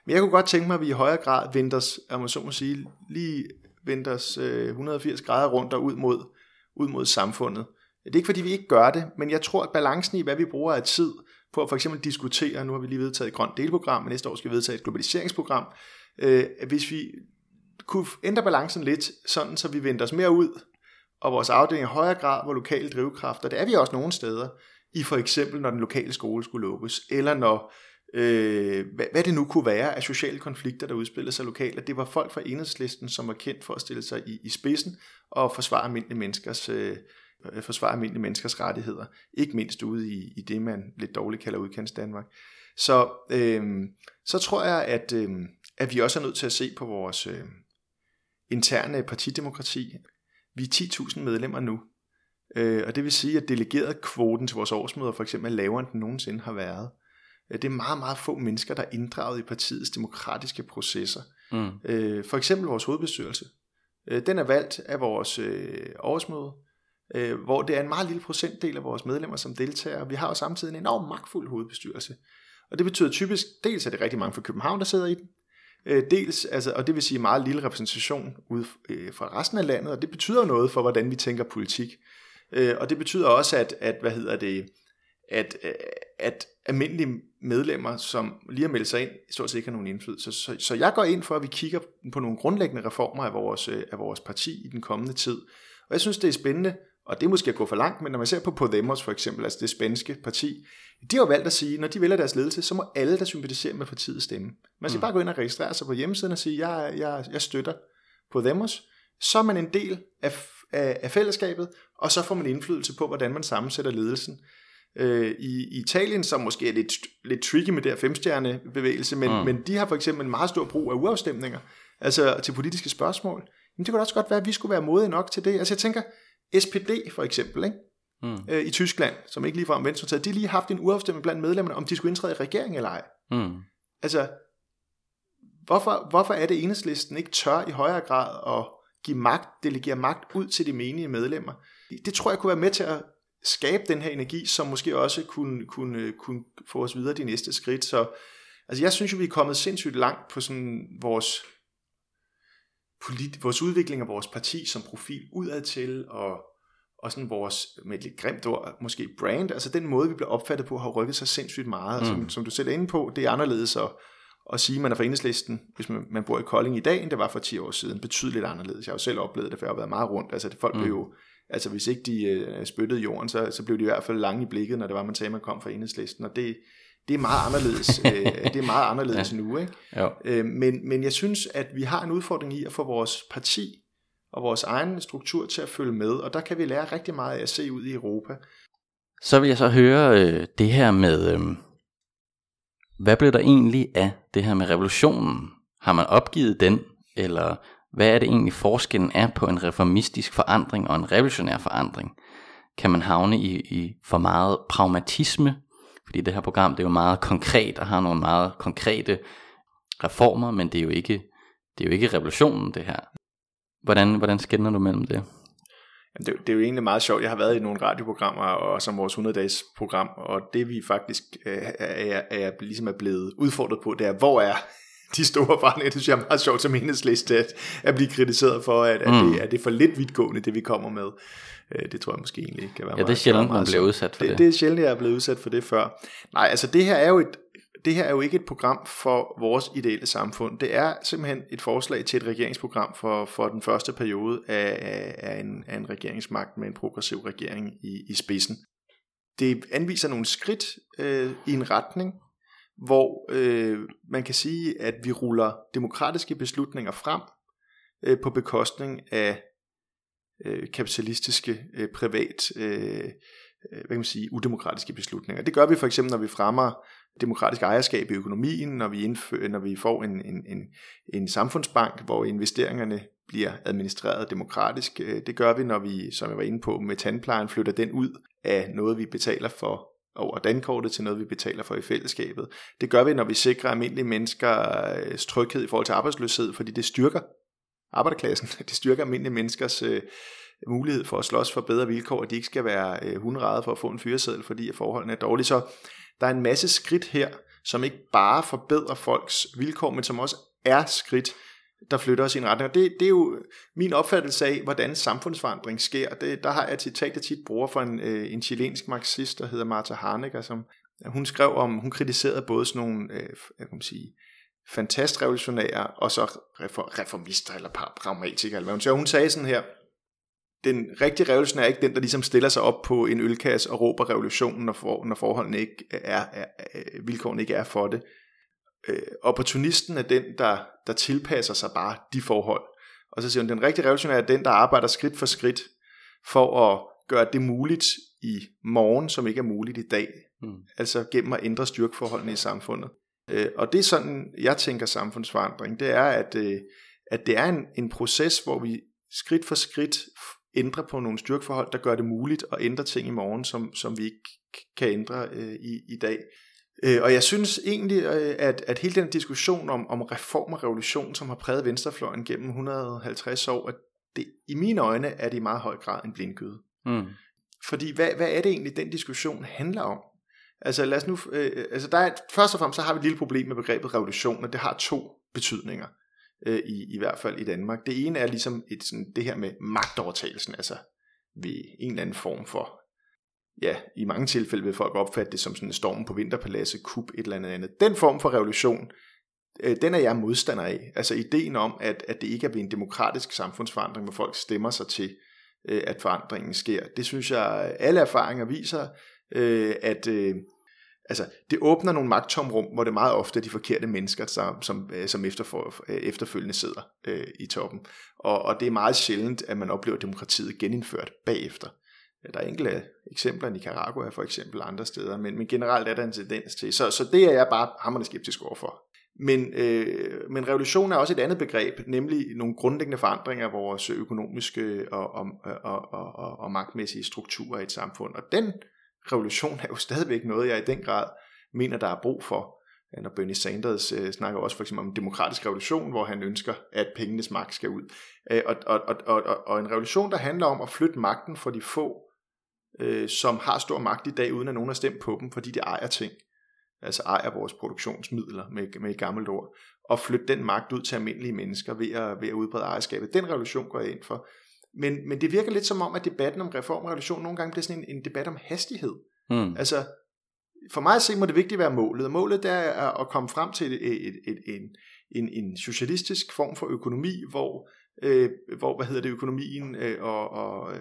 Men jeg kunne godt tænke mig, at vi i højere grad vendte os, om må så må sige, lige vendte os øh, 180 grader rundt og ud mod, ud mod samfundet. Det er ikke fordi, vi ikke gør det, men jeg tror, at balancen i, hvad vi bruger af tid på at for eksempel diskutere, nu har vi lige vedtaget et grønt delprogram, men næste år skal vi vedtage et globaliseringsprogram, øh, hvis vi kunne ændre balancen lidt, sådan så vi vendte os mere ud, og vores afdeling i højere grad hvor lokale drivkræfter, det er vi også nogle steder, i for eksempel når den lokale skole skulle lukkes, eller når øh, hvad, hvad det nu kunne være af sociale konflikter, der udspillede sig lokalt, at det var folk fra enhedslisten, som var kendt for at stille sig i, i spidsen og forsvare almindelige menneskers, øh, forsvare almindelige menneskers rettigheder, ikke mindst ude i, i det, man lidt dårligt kalder udkants Danmark. Så, øh, så tror jeg, at, øh, at vi også er nødt til at se på vores øh, interne partidemokrati. Vi er 10.000 medlemmer nu, øh, og det vil sige, at delegeret kvoten til vores årsmøder for eksempel er lavere, end den nogensinde har været. Øh, det er meget, meget få mennesker, der er inddraget i partiets demokratiske processer. Mm. Øh, for eksempel vores hovedbestyrelse. Øh, den er valgt af vores årsmøde, hvor det er en meget lille procentdel af vores medlemmer, som deltager. Vi har jo samtidig en enorm magtfuld hovedbestyrelse. Og det betyder typisk, dels er det rigtig mange fra København, der sidder i den, dels, altså, og det vil sige meget lille repræsentation ud fra resten af landet, og det betyder noget for, hvordan vi tænker politik. Og det betyder også, at, at hvad hedder det, at, at almindelige medlemmer, som lige har meldt sig ind, stort set ikke har nogen indflydelse. Så, så jeg går ind for, at vi kigger på nogle grundlæggende reformer af vores, øh, af vores parti i den kommende tid. Og jeg synes, det er spændende, og det er måske at gå for langt, men når man ser på Podemos for eksempel, altså det spanske parti, de har jo valgt at sige, når de vælger deres ledelse, så må alle, der sympatiserer med partiet, stemme. Man skal mm. bare gå ind og registrere sig på hjemmesiden og sige, jeg, jeg, jeg støtter Podemos. Så er man en del af, af, af fællesskabet, og så får man indflydelse på, hvordan man sammensætter ledelsen øh, i, Italien, som måske er lidt, lidt tricky med der femstjerne bevægelse, men, mm. men de har for eksempel en meget stor brug af uafstemninger, altså til politiske spørgsmål. Men det kunne også godt være, at vi skulle være modige nok til det. Altså jeg tænker, SPD for eksempel, ikke? Mm. Øh, i Tyskland, som ikke ligefrem venstreorienteret, de har lige haft en uafstemning blandt medlemmerne, om de skulle indtræde i regeringen eller ej. Mm. Altså, hvorfor, hvorfor er det enhedslisten ikke tør i højere grad at give magt, delegere magt ud til de menige medlemmer? Det tror jeg kunne være med til at skabe den her energi, som måske også kunne, kunne, kunne få os videre de næste skridt. Så altså jeg synes jo, vi er kommet sindssygt langt på sådan vores, polit, vores udvikling af vores parti som profil udad til, og, og sådan vores, med et lidt grimt ord, måske brand, altså den måde, vi bliver opfattet på, har rykket sig sindssygt meget. Mm. Som, som du selv er inde på, det er anderledes at, at sige, at man er fra enhedslisten, hvis man, man bor i Kolding i dag, end det var for 10 år siden. Betydeligt anderledes. Jeg har jo selv oplevet det, for jeg har været meget rundt. Altså, det, folk mm. blev jo altså hvis ikke de øh, spyttede jorden, så, så blev de i hvert fald lange i blikket, når det var, man sagde, man kom fra enhedslisten, og det, det er meget anderledes, [LAUGHS] øh, det er meget anderledes ja. nu. Ikke? Jo. Øh, men, men jeg synes, at vi har en udfordring i at få vores parti og vores egen struktur til at følge med, og der kan vi lære rigtig meget af at se ud i Europa. Så vil jeg så høre øh, det her med, øh, hvad blev der egentlig af det her med revolutionen? Har man opgivet den, eller hvad er det egentlig forskellen er på en reformistisk forandring og en revolutionær forandring? Kan man havne i, i for meget pragmatisme? Fordi det her program det er jo meget konkret og har nogle meget konkrete reformer, men det er jo ikke, det er jo ikke revolutionen det her. Hvordan, hvordan skænder du mellem det? Jamen, det, det er jo egentlig meget sjovt. Jeg har været i nogle radioprogrammer og som vores 100-dages program, og det vi faktisk øh, er, er, er, ligesom er blevet udfordret på, det er, hvor er de store forandringer. Det synes jeg er meget sjovt som enhedsliste at, at blive kritiseret for, at, at, mm. det, at det er for lidt vidtgående, det vi kommer med. Øh, det tror jeg måske egentlig ikke kan være Ja, det er sjældent, man bliver udsat for det. det. Det er sjældent, jeg er blevet udsat for det før. Nej, altså det her er jo et det her er jo ikke et program for vores ideelle samfund. Det er simpelthen et forslag til et regeringsprogram for, for den første periode af, af, en, af en regeringsmagt med en progressiv regering i, i spidsen. Det anviser nogle skridt øh, i en retning, hvor øh, man kan sige, at vi ruller demokratiske beslutninger frem øh, på bekostning af øh, kapitalistiske, øh, privat, øh, øh, hvad kan man sige, udemokratiske beslutninger. Det gør vi for eksempel, når vi fremmer demokratisk ejerskab i økonomien, når vi, indfører, når vi får en, en, en, en samfundsbank, hvor investeringerne bliver administreret demokratisk. Øh, det gør vi, når vi, som jeg var inde på med tandplejen, flytter den ud af noget, vi betaler for over dankortet til noget, vi betaler for i fællesskabet. Det gør vi, når vi sikrer almindelige menneskers øh, tryghed i forhold til arbejdsløshed, fordi det styrker arbejderklassen. [LAUGHS] Det styrker almindelige menneskers øh, mulighed for at slås for bedre vilkår, at de ikke skal være øh, hunderede for at få en fyreseddel, fordi forholdene er dårlige. Så der er en masse skridt her, som ikke bare forbedrer folks vilkår, men som også er skridt, der flytter os i en retning. Og det, det er jo min opfattelse af, hvordan samfundsforandring sker. Det, der har jeg et citat, jeg tit bruger fra en, øh, en chilensk marxist, der hedder Martha Harnecker, som øh, hun skrev om, hun kritiserede både sådan nogle, øh, jeg kan sige, fantastrevolutionære, og så reformister eller pragmatikere. Eller hvad hun, hun sagde sådan her, den rigtige revolution er ikke den, der ligesom stiller sig op på en ølkasse og råber revolutionen, når, for, når forholdene ikke er, er, er, vilkårene ikke er for det. Øh, opportunisten er den, der, der tilpasser sig bare de forhold. Og så siger hun, den rigtige revolution er den, der arbejder skridt for skridt for at gøre det muligt i morgen, som ikke er muligt i dag. Mm. Altså gennem at ændre styrkeforholdene i samfundet. Øh, og det er sådan, jeg tænker samfundsforandring. Det er, at, øh, at det er en, en proces, hvor vi skridt for skridt ændrer på nogle styrkeforhold, der gør det muligt at ændre ting i morgen, som, som vi ikke kan ændre øh, i, i dag. Øh, og jeg synes egentlig, øh, at, at hele den diskussion om, om reform og revolution, som har præget venstrefløjen gennem 150 år, at det, i mine øjne er det i meget høj grad en blindgyde. Mm. Fordi hvad, hvad er det egentlig, den diskussion handler om? Altså lad os nu, øh, altså der er, først og fremmest så har vi et lille problem med begrebet revolution, og det har to betydninger, øh, i, i hvert fald i Danmark. Det ene er ligesom et, sådan, det her med magtovertagelsen, altså ved en eller anden form for, ja, i mange tilfælde vil folk opfatte det som sådan en storm på vinterpaladset, kup, et eller andet andet. Den form for revolution, øh, den er jeg modstander af. Altså ideen om, at, at det ikke er ved en demokratisk samfundsforandring, hvor folk stemmer sig til, øh, at forandringen sker. Det synes jeg, alle erfaringer viser, øh, at øh, altså, det åbner nogle magttomrum, hvor det meget ofte er de forkerte mennesker, som, som, øh, som efterfor, øh, efterfølgende sidder øh, i toppen. Og, og det er meget sjældent, at man oplever demokratiet genindført bagefter. Der er enkelte eksempler i Nicaragua for eksempel andre steder, men, men generelt er der en tendens til. Så, så det er jeg bare hammerende skeptisk overfor. Men, øh, men revolution er også et andet begreb, nemlig nogle grundlæggende forandringer af vores økonomiske og, og, og, og, og, og magtmæssige strukturer i et samfund. Og den revolution er jo stadigvæk noget, jeg i den grad mener, der er brug for. Når Bernie Sanders øh, snakker også for eksempel om demokratisk revolution, hvor han ønsker, at pengenes magt skal ud. Øh, og, og, og, og, og en revolution, der handler om at flytte magten for de få, øh, som har stor magt i dag, uden at nogen har stemt på dem, fordi de ejer ting. Altså ejer vores produktionsmidler med, med et gammelt ord. Og flytte den magt ud til almindelige mennesker ved at, ved at udbrede ejerskabet. Den revolution går jeg ind for. Men, men det virker lidt som om, at debatten om reform og revolution nogle gange bliver sådan en, en debat om hastighed. Mm. Altså, for mig at se må det vigtigt være målet, målet der er at komme frem til et, et, et, en, en, en socialistisk form for økonomi, hvor, øh, hvor hvad hedder det, økonomien øh, og, og, øh,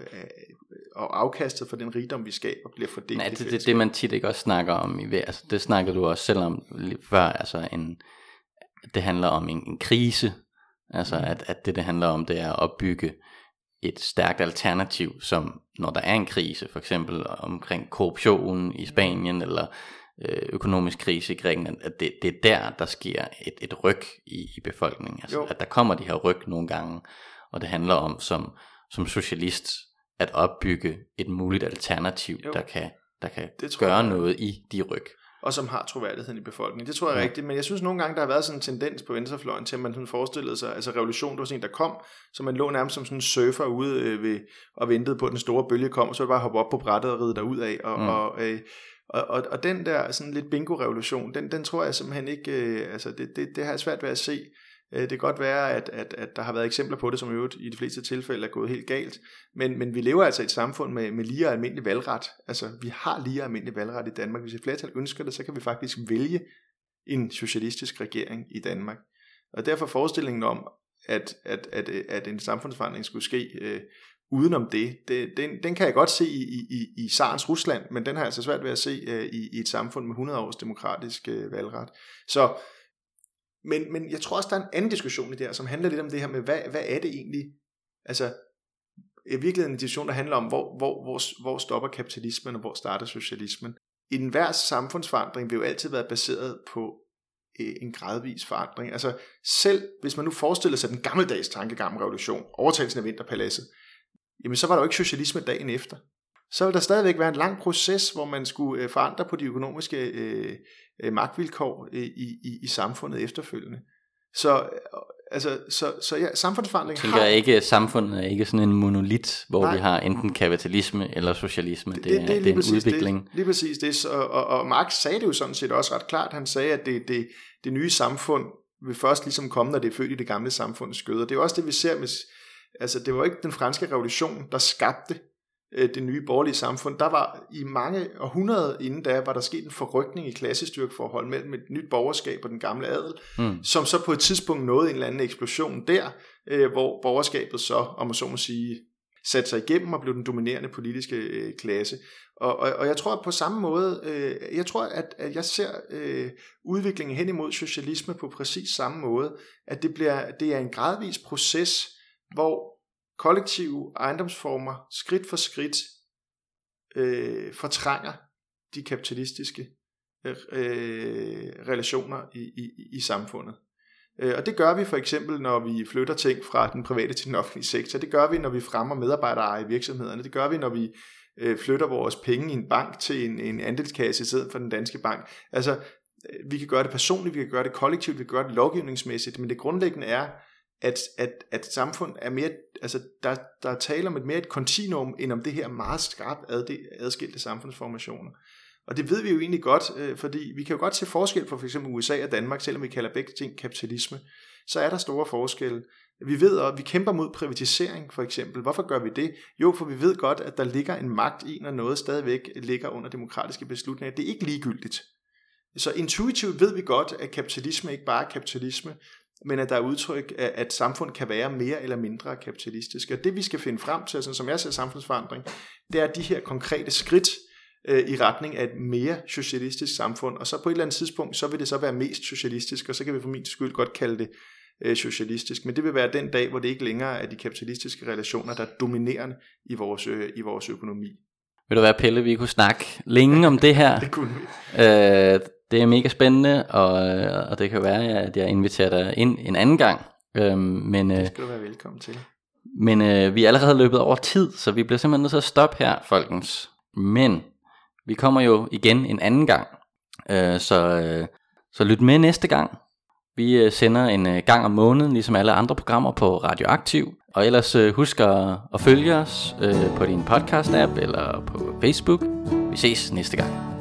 og afkastet for den rigdom, vi skaber, bliver fordelt. Nej, det er det, det, man tit ikke også snakker om. I, altså, det snakker du også selv om før, altså en, det handler om en, en krise, altså mm. at, at det, det handler om, det er at opbygge et stærkt alternativ, som når der er en krise, for eksempel omkring korruption i Spanien, eller økonomisk krise i Grækenland, at det, det er der, der sker et, et ryg i, i befolkningen. Altså, at der kommer de her ryg nogle gange, og det handler om som, som socialist at opbygge et muligt alternativ, jo. der kan, der kan gøre jeg. noget i de ryg og som har troværdigheden i befolkningen. Det tror jeg er rigtigt, men jeg synes nogle gange, der har været sådan en tendens på venstrefløjen til, at man sådan forestillede sig, altså revolution, det var sådan en, der kom, så man lå nærmest som sådan en surfer ude øh, ved, og ventede på, at den store bølge kom, og så var det bare hoppe op på brættet og ride derud af, og, mm. og, øh, og, og, og den der sådan lidt bingo-revolution, den, den tror jeg simpelthen ikke, øh, altså det, det, det har jeg svært ved at se, Øh, det kan godt være, at, at, at der har været eksempler på det, som øvrigt i de fleste tilfælde er gået helt galt. Men, men vi lever altså i et samfund med, med lige og almindelig valgret. Altså, vi har lige og almindelig valgret i Danmark. Hvis et flertal ønsker det, så kan vi faktisk vælge en socialistisk regering i Danmark. Og derfor forestillingen om, at, at, at, at en samfundsforandring skulle ske øh, udenom det, det den, den kan jeg godt se i, i, i Sarens Rusland, men den har jeg altså svært ved at se øh, i, i et samfund med 100 års demokratisk øh, valgret. Så, men, men jeg tror også, der er en anden diskussion i det her, som handler lidt om det her med, hvad, hvad er det egentlig, altså i virkeligheden en diskussion, der handler om, hvor, hvor, hvor, hvor stopper kapitalismen, og hvor starter socialismen. I den hver samfundsforandring vil jo altid være baseret på øh, en gradvis forandring. Altså selv hvis man nu forestiller sig den gammeldags tankegang om revolution, overtagelsen af Vinterpaladset, jamen så var der jo ikke socialisme dagen efter. Så vil der stadigvæk være en lang proces, hvor man skulle øh, forandre på de økonomiske øh, øh, magtvilkår øh, i, i, i samfundet efterfølgende. Så altså, så, så ja, samfundsforandring har... Jeg ikke, samfundet er ikke sådan en monolit, hvor Nej. vi har enten kapitalisme eller socialisme. Det, det, det, det, det er en udvikling. Det, lige præcis det. Og, og, og Marx sagde det jo sådan set også ret klart. Han sagde, at det, det, det nye samfund vil først ligesom komme, når det er født i det gamle samfunds skød. Og det er også det, vi ser med... Altså, det var ikke den franske revolution, der skabte øh, det nye borgerlige samfund, der var i mange århundreder inden da, var der sket en forrykning i klassestyrkeforhold mellem et nyt borgerskab og den gamle adel, mm. som så på et tidspunkt nåede en eller anden eksplosion der, øh, hvor borgerskabet så, om man så må sige, satte sig igennem og blev den dominerende politiske øh, klasse. Og, og, og jeg tror at på samme måde, øh, jeg tror at, at jeg ser øh, udviklingen hen imod socialisme på præcis samme måde, at det, bliver, det er en gradvis proces, hvor kollektive ejendomsformer skridt for skridt øh, fortrænger de kapitalistiske øh, øh relationer i, i, i samfundet. Øh, og det gør vi for eksempel, når vi flytter ting fra den private til den offentlige sektor. Det gør vi, når vi fremmer medarbejdere i virksomhederne. Det gør vi, når vi øh, flytter vores penge i en bank til en, en andelskasse i stedet for den danske bank. Altså, øh, vi kan gøre det personligt, vi kan gøre det kollektivt, vi kan gøre det lovgivningsmæssigt, men det grundlæggende er, at, at, at samfund er mere, altså der, der er tale om et mere et kontinuum, end om det her meget skarpt ad, adskilte samfundsformationer. Og det ved vi jo egentlig godt, øh, fordi vi kan jo godt se forskel på f.eks. USA og Danmark, selvom vi kalder begge ting kapitalisme, så er der store forskelle. Vi ved, at vi kæmper mod privatisering for eksempel. Hvorfor gør vi det? Jo, for vi ved godt, at der ligger en magt i, når noget stadigvæk ligger under demokratiske beslutninger. Det er ikke ligegyldigt. Så intuitivt ved vi godt, at kapitalisme ikke bare er kapitalisme, men at der er udtryk af, at samfund kan være mere eller mindre kapitalistisk. Og det vi skal finde frem til, sådan som jeg ser samfundsforandring, det er de her konkrete skridt øh, i retning af et mere socialistisk samfund. Og så på et eller andet tidspunkt, så vil det så være mest socialistisk, og så kan vi for min skyld godt kalde det øh, socialistisk. Men det vil være den dag, hvor det ikke længere er de kapitalistiske relationer, der er dominerende i vores, øh, i vores økonomi. Vil du være Pelle, vi kunne snakke længe om det her. [LAUGHS] det kunne vi. Øh, det er mega spændende, og, og det kan være, at jeg inviterer dig ind en anden gang. Øhm, men, det skal du være velkommen til. Men øh, vi er allerede løbet over tid, så vi bliver simpelthen nødt til at stoppe her, folkens. Men vi kommer jo igen en anden gang, øh, så, øh, så lyt med næste gang. Vi øh, sender en øh, gang om måneden, ligesom alle andre programmer på Radioaktiv. Og ellers øh, husk at, at følge os øh, på din podcast-app eller på Facebook. Vi ses næste gang.